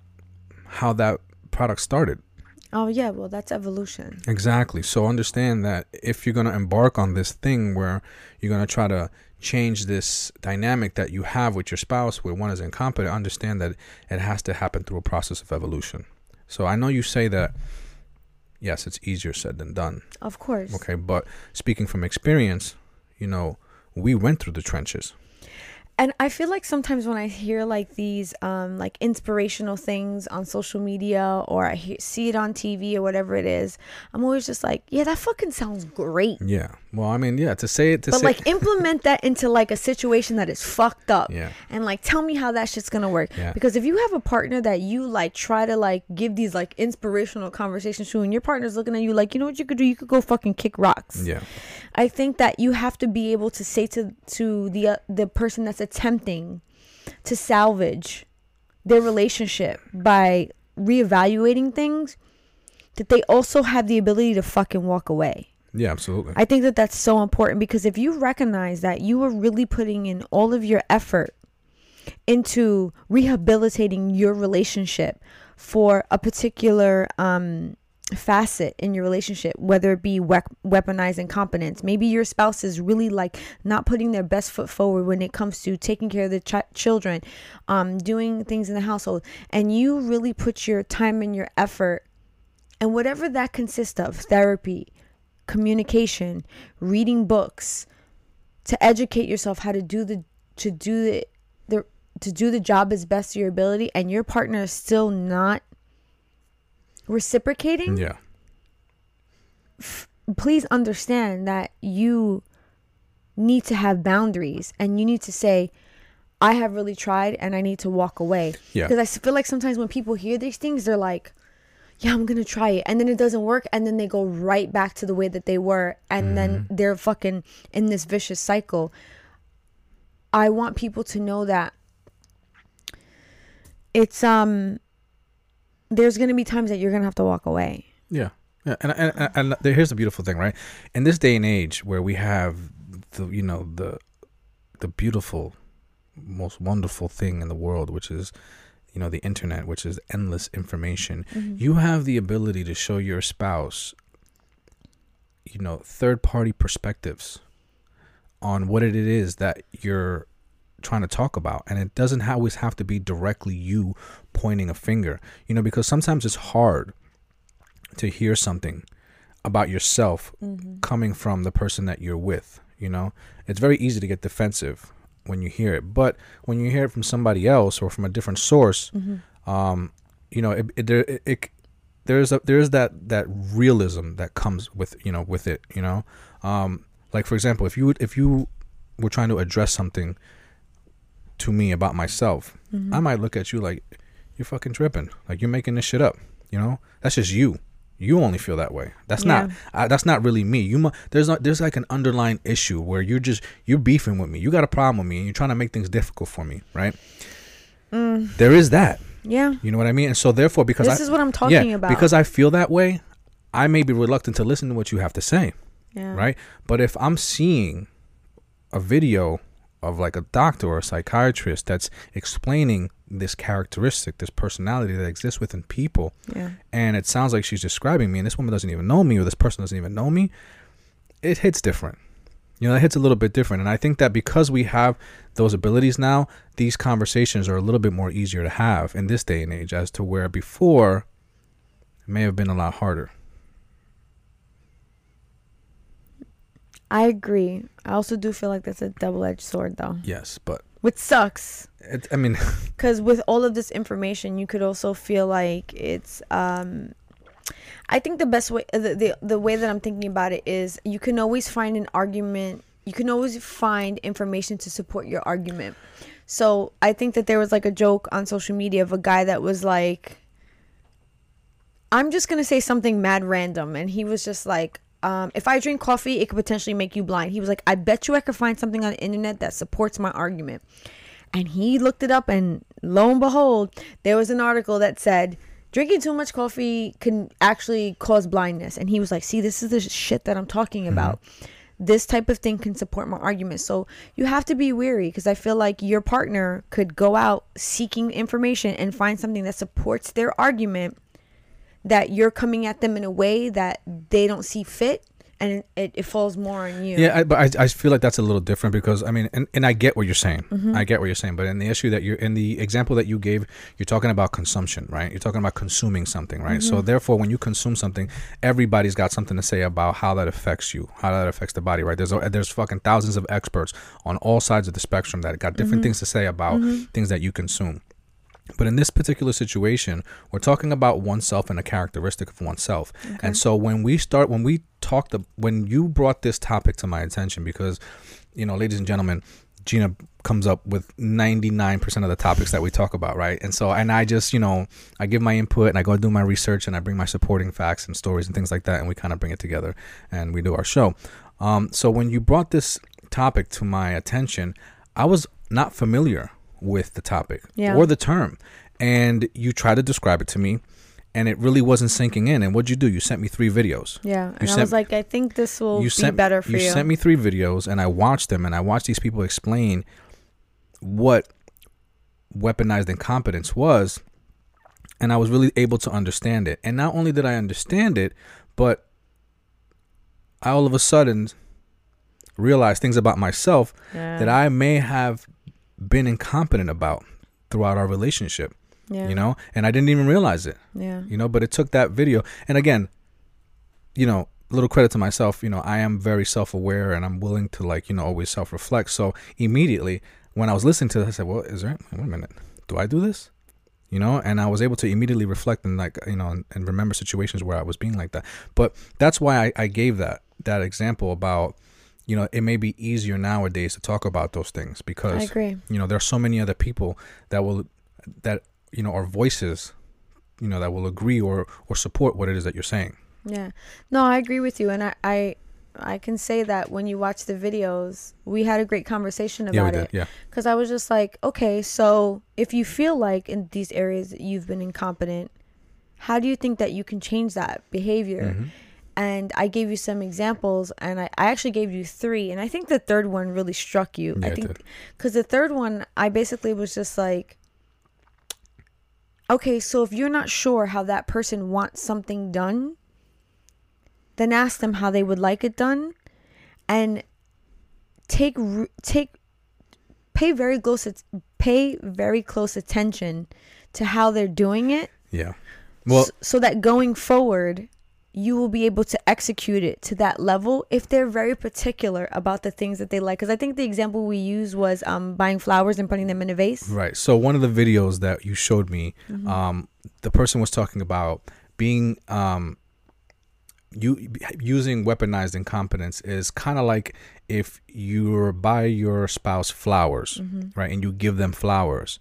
how that product started Oh yeah, well that's evolution. Exactly. So understand that if you're going to embark on this thing where you're going to try to change this dynamic that you have with your spouse where one is incompetent, understand that it has to happen through a process of evolution. So I know you say that yes, it's easier said than done. Of course. Okay, but speaking from experience, you know, we went through the trenches. And i feel like sometimes when i hear like these um like inspirational things on social media or i hear, see it on tv or whatever it is i'm always just like yeah that fucking sounds great Yeah. Well, I mean, yeah, to say it to say but say like implement that into like a situation that is fucked up Yeah. and like tell me how that shit's gonna work Yeah. because if you have a partner that you like try to like give these like inspirational conversations to and your partner's looking at you like you know what you could do you could go fucking kick rocks Yeah. I think that you have to be able to say to to the uh, the person that's attempting to salvage their relationship by reevaluating things that they also have the ability to fucking walk away. Yeah, absolutely. I think that that's so important because if you recognize that you are really putting in all of your effort into rehabilitating your relationship for a particular um, facet in your relationship, whether it be we- weaponized incompetence, maybe your spouse is really like not putting their best foot forward when it comes to taking care of the ch- children, um, doing things in the household, and you really put your time and your effort and whatever that consists of therapy, communication, reading books, to educate yourself how to do the to do the, the to do the job as best of your ability and your partner is still not reciprocating yeah. please understand that you need to have boundaries and you need to say i have really tried and i need to walk away Yeah. because i feel like sometimes when people hear these things they're like yeah, I'm gonna try it, and then it doesn't work, and then they go right back to the way that they were, and then they're fucking in this vicious cycle. I want people to know that it's um there's gonna be times that you're gonna have to walk away. Yeah, yeah, and and, and, and here's the beautiful thing, right? In this day and age where we have the you know the the beautiful, most wonderful thing in the world, which is you know the internet, which is endless information. Mm-hmm. You have the ability to show your spouse, you know, third party perspectives on what it is that you're trying to talk about. And it doesn't always have to be directly you pointing a finger. You know because sometimes it's hard to hear something about yourself mm-hmm. coming from the person that you're with you know? It's very easy to get defensive when you hear it. But when you hear it from somebody else or from a different source um you know it, it, there it, it there's a there's that that realism that comes with you know with it you know? Um like for example if you would if you were trying to address something to me about myself i might look at you like you're fucking tripping. Like you're making this shit up you know? That's just you you only feel that way that's not Yeah. I, that's not really me you mu- there's not there's like an underlying issue where you're just you're beefing with me you got a problem with me and you're trying to make things difficult for me right mm. there is that Yeah. you know what i mean and so therefore because This I, is what I'm talking yeah, about. because i feel that way i may be reluctant to listen to what you have to say yeah. right? But if I'm seeing a video of like a doctor or a psychiatrist that's explaining this characteristic, this personality that exists within people, Yeah. and it sounds like she's describing me, and this woman doesn't even know me, or this person doesn't even know me, it hits different. You know, it hits a little bit different. And I think that because we have those abilities now, these conversations are a little bit more easier to have in this day and age, as to where before it may have been a lot harder. I agree. I also do feel like that's a double edged sword though. Yes, but Which sucks. it, I mean, because with all of this information you could also feel like it's um i think the best way the, the the way that i'm thinking about it is you can always find an argument you can always find information to support your argument so i think that there was like a joke on social media of a guy that was like i'm just gonna say something mad random and he was just like um, if I drink coffee, it could potentially make you blind. He was like, I bet you I could find something on the internet that supports my argument. And he looked it up, and lo and behold, there was an article that said drinking too much coffee can actually cause blindness. And he was like, See, this is the shit that I'm talking about. This type of thing can support my argument. So you have to be weary because I feel like your partner could go out seeking information and find something that supports their argument that you're coming at them in a way that they don't see fit. And it, it falls more on you. Yeah, I, but I, I feel like that's a little different because I mean, and, and I get what you're saying. Mm-hmm. I get what you're saying, but in the issue that you're in the example that you gave, you're talking about consumption, right? You're talking about consuming something, right? Mm-hmm. So therefore, when you consume something, everybody's got something to say about how that affects you, how that affects the body, right? There's there's fucking thousands of experts on all sides of the spectrum that got Mm-hmm. different things to say about things that you consume. But in this particular situation, we're talking about oneself and a characteristic of oneself. And so when we start, when we talked, when you brought this topic to my attention, because, you know, ladies and gentlemen, Jeanna comes up with 99% of the topics that we talk about, right? And so, and I just, you know, I give my input and I go do my research and I bring my supporting facts and stories and things like that. And we kind of bring it together and we do our show. Um, so when you brought this topic to my attention, I was not familiar with the topic Yeah. or the term. And you try to describe it to me and it really wasn't sinking in. And what'd you do? You sent me three videos. Yeah, and I was like, I think this will you be sent better for you. you sent me three videos and I watched them and I watched these people explain what weaponized incompetence was and I was really able to understand it. And not only did I understand it, but I all of a sudden realized things about myself yeah. that I may have been incompetent about throughout our relationship, yeah. you know, and I didn't even realize it yeah, you know? But it took that video. And again you know little credit to myself you know i am very self-aware and i'm willing to like you know always self-reflect. So immediately when i was listening to this i said well is there wait a minute do i do this? You know? And i was able to immediately reflect and like you know and, and remember situations where i was being like that. But that's why I, I gave that that example about you know it may be easier nowadays to talk about those things I because agree. you know there are so many other people that will that you know are voices you know that will agree or or support what it is that you're saying. Yeah. No, I agree with you and I I I can say that when you watch the videos, we had a great conversation about Yeah, we did. it. Yeah. Because I was just like, okay, so if you feel like in these areas you've been incompetent, how do you think that you can change that behavior? Mhm. And I gave you some examples, and I, I actually gave you three. And I think the third one really struck you. Yeah, I think because the third one, I basically was just like, okay, so if you're not sure how that person wants something done, then ask them how they would like it done, and take take pay very close pay very close attention to how they're doing it Yeah. Well, s- so that going forward you will be able to execute it to that level if they're very particular about the things that they like because i think the example we used was um, buying flowers and putting them in a vase Right. So one of the videos that you showed me, Mm-hmm. um, the person was talking about being um, you using weaponized incompetence is kind of like if you buy your spouse flowers, Mm-hmm. right, and you give them flowers,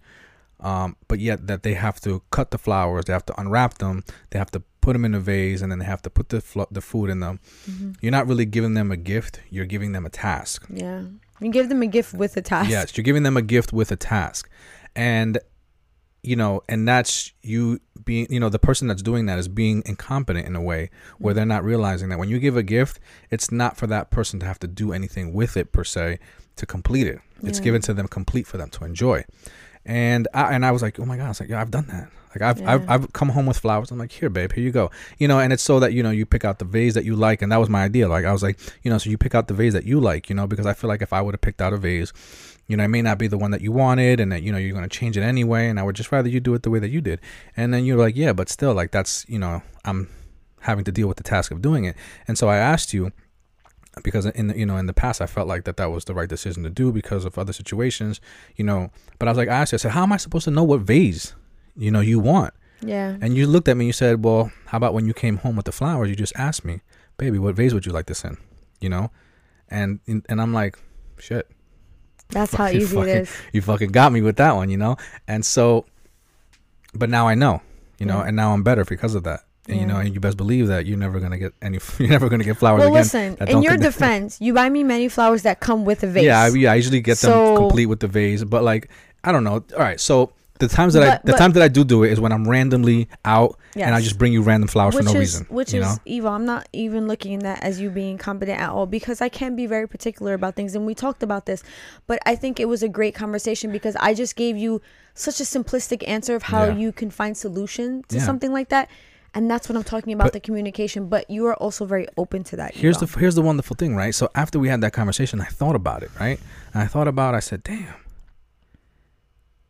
um, but yet that they have to cut the flowers, they have to unwrap them, they have to put them in a vase, and then they have to put the fl- the food in them. Mm-hmm. You're not really giving them a gift; you're giving them a task. yeah you give them a gift with a task Yes, you're giving them a gift with a task. And you know, and that's you being, you know, the person that's doing that is being incompetent in a way where they're not realizing that when you give a gift, it's not for that person to have to do anything with it per se to complete it. It's Yeah. given to them complete for them to enjoy. And I and I was like, oh my god, I was like, yeah, I've done that. Like I've, I've I've come home with flowers. I'm like, here, babe, here you go. You know, and it's so that you know you pick out the vase that you like, and that was my idea. Like I was like, you know, so you pick out the vase that you like, you know, because I feel like if I would have picked out a vase, you know, it may not be the one that you wanted, and that you know you're gonna change it anyway, and I would just rather you do it the way that you did. And then you're like, yeah, but still, like that's you know, I'm having to deal with the task of doing it. And so I asked you because in the, you know in the past I felt like that that was the right decision to do because of other situations, you know. But I was like, I asked you, I said, how am I supposed to know what vase, you know, you want? yeah And you looked at me and you said, well, how about when you came home with the flowers, you just asked me, baby, what vase would you like this in, you know? And and I'm like, shit, that's how easy fucking- it is you fucking got me with that one, you know? And so, but now I know, you know, Yeah. and now I'm better because of that. And you know, mm. and you best believe that you're never gonna get any, you're never gonna get flowers well again. listen in your defense you buy me many flowers that come with a vase Yeah, I, yeah, I usually get them So- complete with the vase, but like I don't know. All right, so the times that I the but- times that I do do it is when I'm randomly out and I just bring you random flowers which for no is reason. which is know? evil. I'm not even looking at that as you being competent at all because I can be very particular about things, and we talked about this. But I think it was a great conversation because I just gave you such a simplistic answer of how Yeah. you can find solution to Yeah. something like that, and that's what I'm talking about But- the communication. But you are also very open to that. Here's Evo. the here's the wonderful thing, right? So after we had that conversation, I thought about it, right? And I thought about, I said, damn,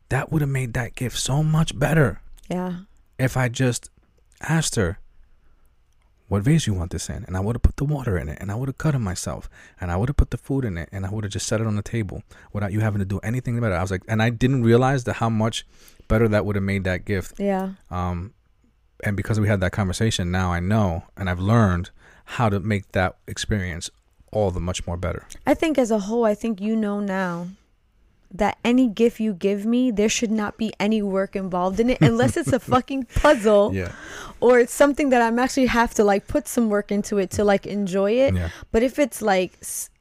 that would have made that gift so much better yeah if I just asked her, what vase you want this in? And I would have put the water in it and I would have cut it myself and I would have put the food in it and I would have just set it on the table without you having to do anything about it. I was like, and I didn't realize that how much better that would have made that gift. yeah Um, and because we had that conversation, now I know and I've learned how to make that experience all the much more better. I think as a whole, I think you know now that any gift you give me, there should not be any work involved in it unless it's a fucking puzzle Yeah. or it's something that I'm actually have to like put some work into it to like enjoy it. Yeah. But if it's like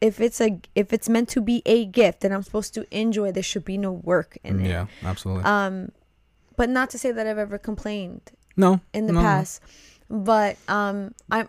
if it's a if it's meant to be a gift that I'm supposed to enjoy, there should be no work in it. Yeah, absolutely. Um, but not to say that I've ever complained no. in the no, past. But um, I'm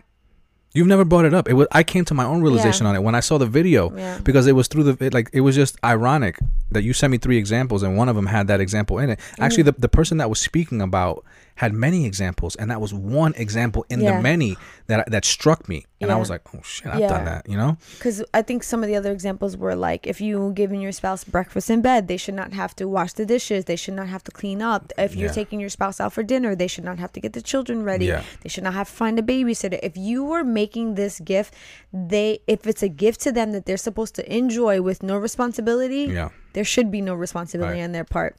You've never brought it up. It was I came to my own realization Yeah. on it when I saw the video yeah. because it was through the it, like it was just ironic that you sent me three examples and one of them had that example in it. Actually, the the person that was speaking about had many examples and that was one example in Yeah. the many that that struck me and I was like, oh shit, I've Yeah. done that. You know? Because I think some of the other examples were like if you giving your spouse breakfast in bed, they should not have to wash the dishes. They should not have to clean up. If you're Yeah. taking your spouse out for dinner, they should not have to get the children ready. Yeah. They should not have to find a babysitter. If you were making this gift, they if it's a gift to them that they're supposed to enjoy with no responsibility, Yeah. there should be no responsibility Right. on their part.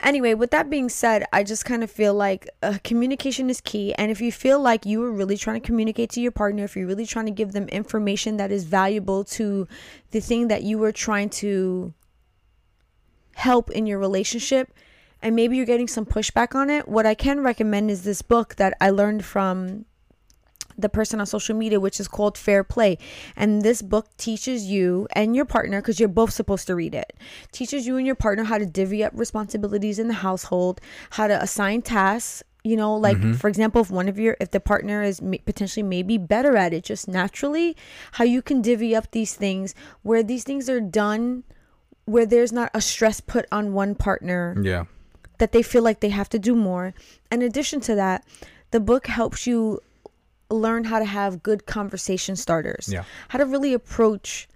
Anyway, with that being said, I just kind of feel like uh, communication is key. And if you feel like you were really trying to communicate to your partner, if you're really trying to give them information that is valuable to the thing that you were trying to help in your relationship, and maybe you're getting some pushback on it, what I can recommend is this book that I learned from the person on social media, which is called Fair Play. And this book teaches you and your partner, because you're both supposed to read it, teaches you and your partner how to divvy up responsibilities in the household, how to assign tasks. You know, like mm-hmm. for example, if one of your, if the partner is ma- potentially maybe better at it just naturally, how you can divvy up these things where these things are done, where there's not a stress put on one partner Yeah. that they feel like they have to do more. In addition to that, the book helps you learn how to have good conversation starters. Yeah. How to really approach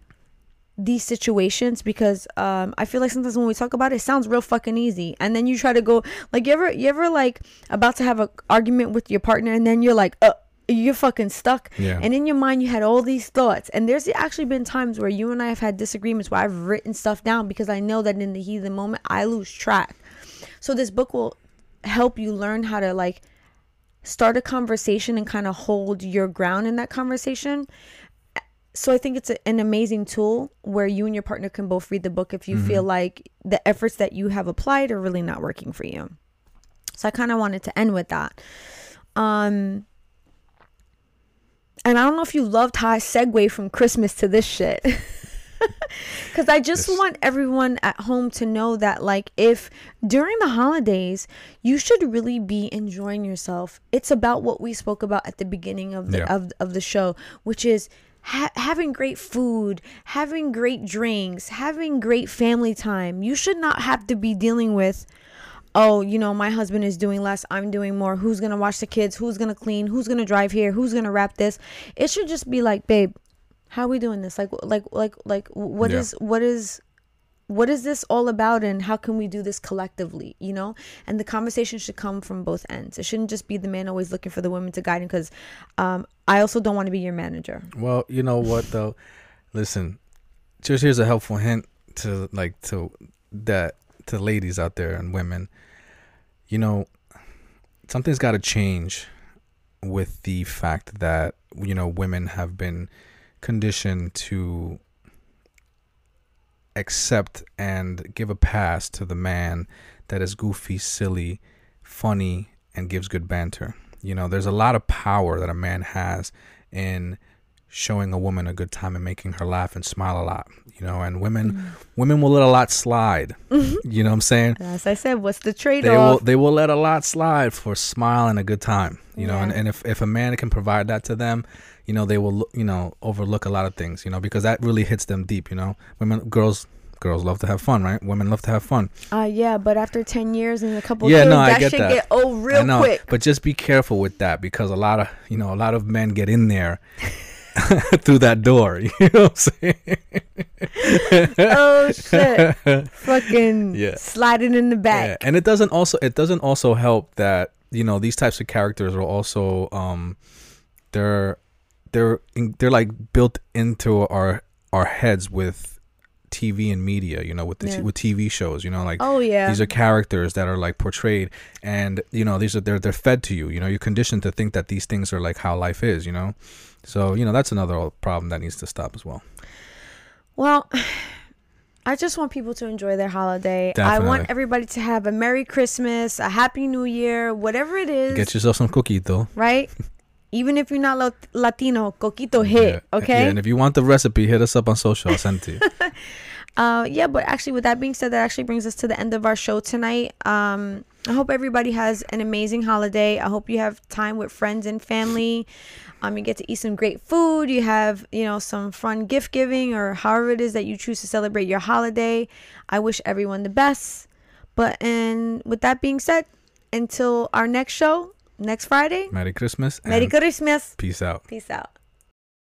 these situations because um I feel like sometimes when we talk about it, it sounds real fucking easy. And then you try to go like you ever you ever like about to have a argument with your partner and then you're like, uh you're fucking stuck. Yeah. And in your mind you had all these thoughts. And there's actually been times where you and I have had disagreements where I've written stuff down because I know that in the heat of the moment I lose track. So this book will help you learn how to like start a conversation and kind of hold your ground in that conversation. So I think it's a, an amazing tool where you and your partner can both read the book if you feel like the efforts that you have applied are really not working for you. So I kind of wanted to end with that. Um and I don't know if you loved how I segue from Christmas to this shit. Because I just want everyone at home to know that, like, if during the holidays, you should really be enjoying yourself. It's about what we spoke about at the beginning of the Yeah. of, of the show, which is ha- having great food, having great drinks, having great family time. You should not have to be dealing with oh, you know, my husband is doing less, I'm doing more. Who's going to watch the kids? Who's going to clean? Who's going to drive here? Who's going to wrap this? It should just be like, babe, how are we doing this? Like like like like what Yeah. is what is what is this all about and how can we do this collectively you know and the conversation should come from both ends it shouldn't just be the man always looking for the woman to guide him because um, i also don't want to be your manager Well, you know what though? Listen, just here's a helpful hint to like to that to ladies out there and women. You know, something's got to change with the fact that you know women have been conditioned to accept and give a pass to the man that is goofy, silly, funny, and gives good banter. You know, there's a lot of power that a man has in showing a woman a good time and making her laugh and smile a lot. You know, and women mm-hmm. women will let a lot slide. Mm-hmm. You know what I'm saying? as i said what's the They will they will let a lot slide for a smile and a good time. You know, and, and if, if a man can provide that to them, you know, they will you know, overlook a lot of things, you know, because that really hits them deep, you know. Women girls girls love to have fun, right? Women love to have fun. uh yeah but after 10 years and a couple Yeah, kids no, I that get should that. get old real I know, quick But just be careful with that because a lot of you know a lot of men get in there through that door. You know what I'm saying? oh shit fucking Yeah. sliding in the Yeah, back and it doesn't also it doesn't also help that you know these types of characters are also um they're they're in, they're like built into our our heads with TV and media. You know, with the t- with TV shows. You know, like oh yeah these are characters that are like portrayed and you know these are they're they're fed to you you know you're conditioned to think that these things are like how life is you know so you know that's another problem that needs to stop as well Well, I just want people to enjoy their holiday. I want everybody to have a Merry Christmas, a Happy New Year, whatever it is, get yourself some coquito, right? Even if you're not Lat- Latino, coquito hit, Yeah. okay? yeah, and if you want the recipe hit us up on social i'll send it to you Uh, yeah, but actually, with that being said, that actually brings us to the end of our show tonight. Um, I hope everybody has an amazing holiday. I hope you have time with friends and family. Um, you get to eat some great food. You have, you know, some fun gift giving or however it is that you choose to celebrate your holiday. I wish everyone the best. But and with that being said, until our next show next Friday, merry christmas Merry Christmas. peace out Peace out.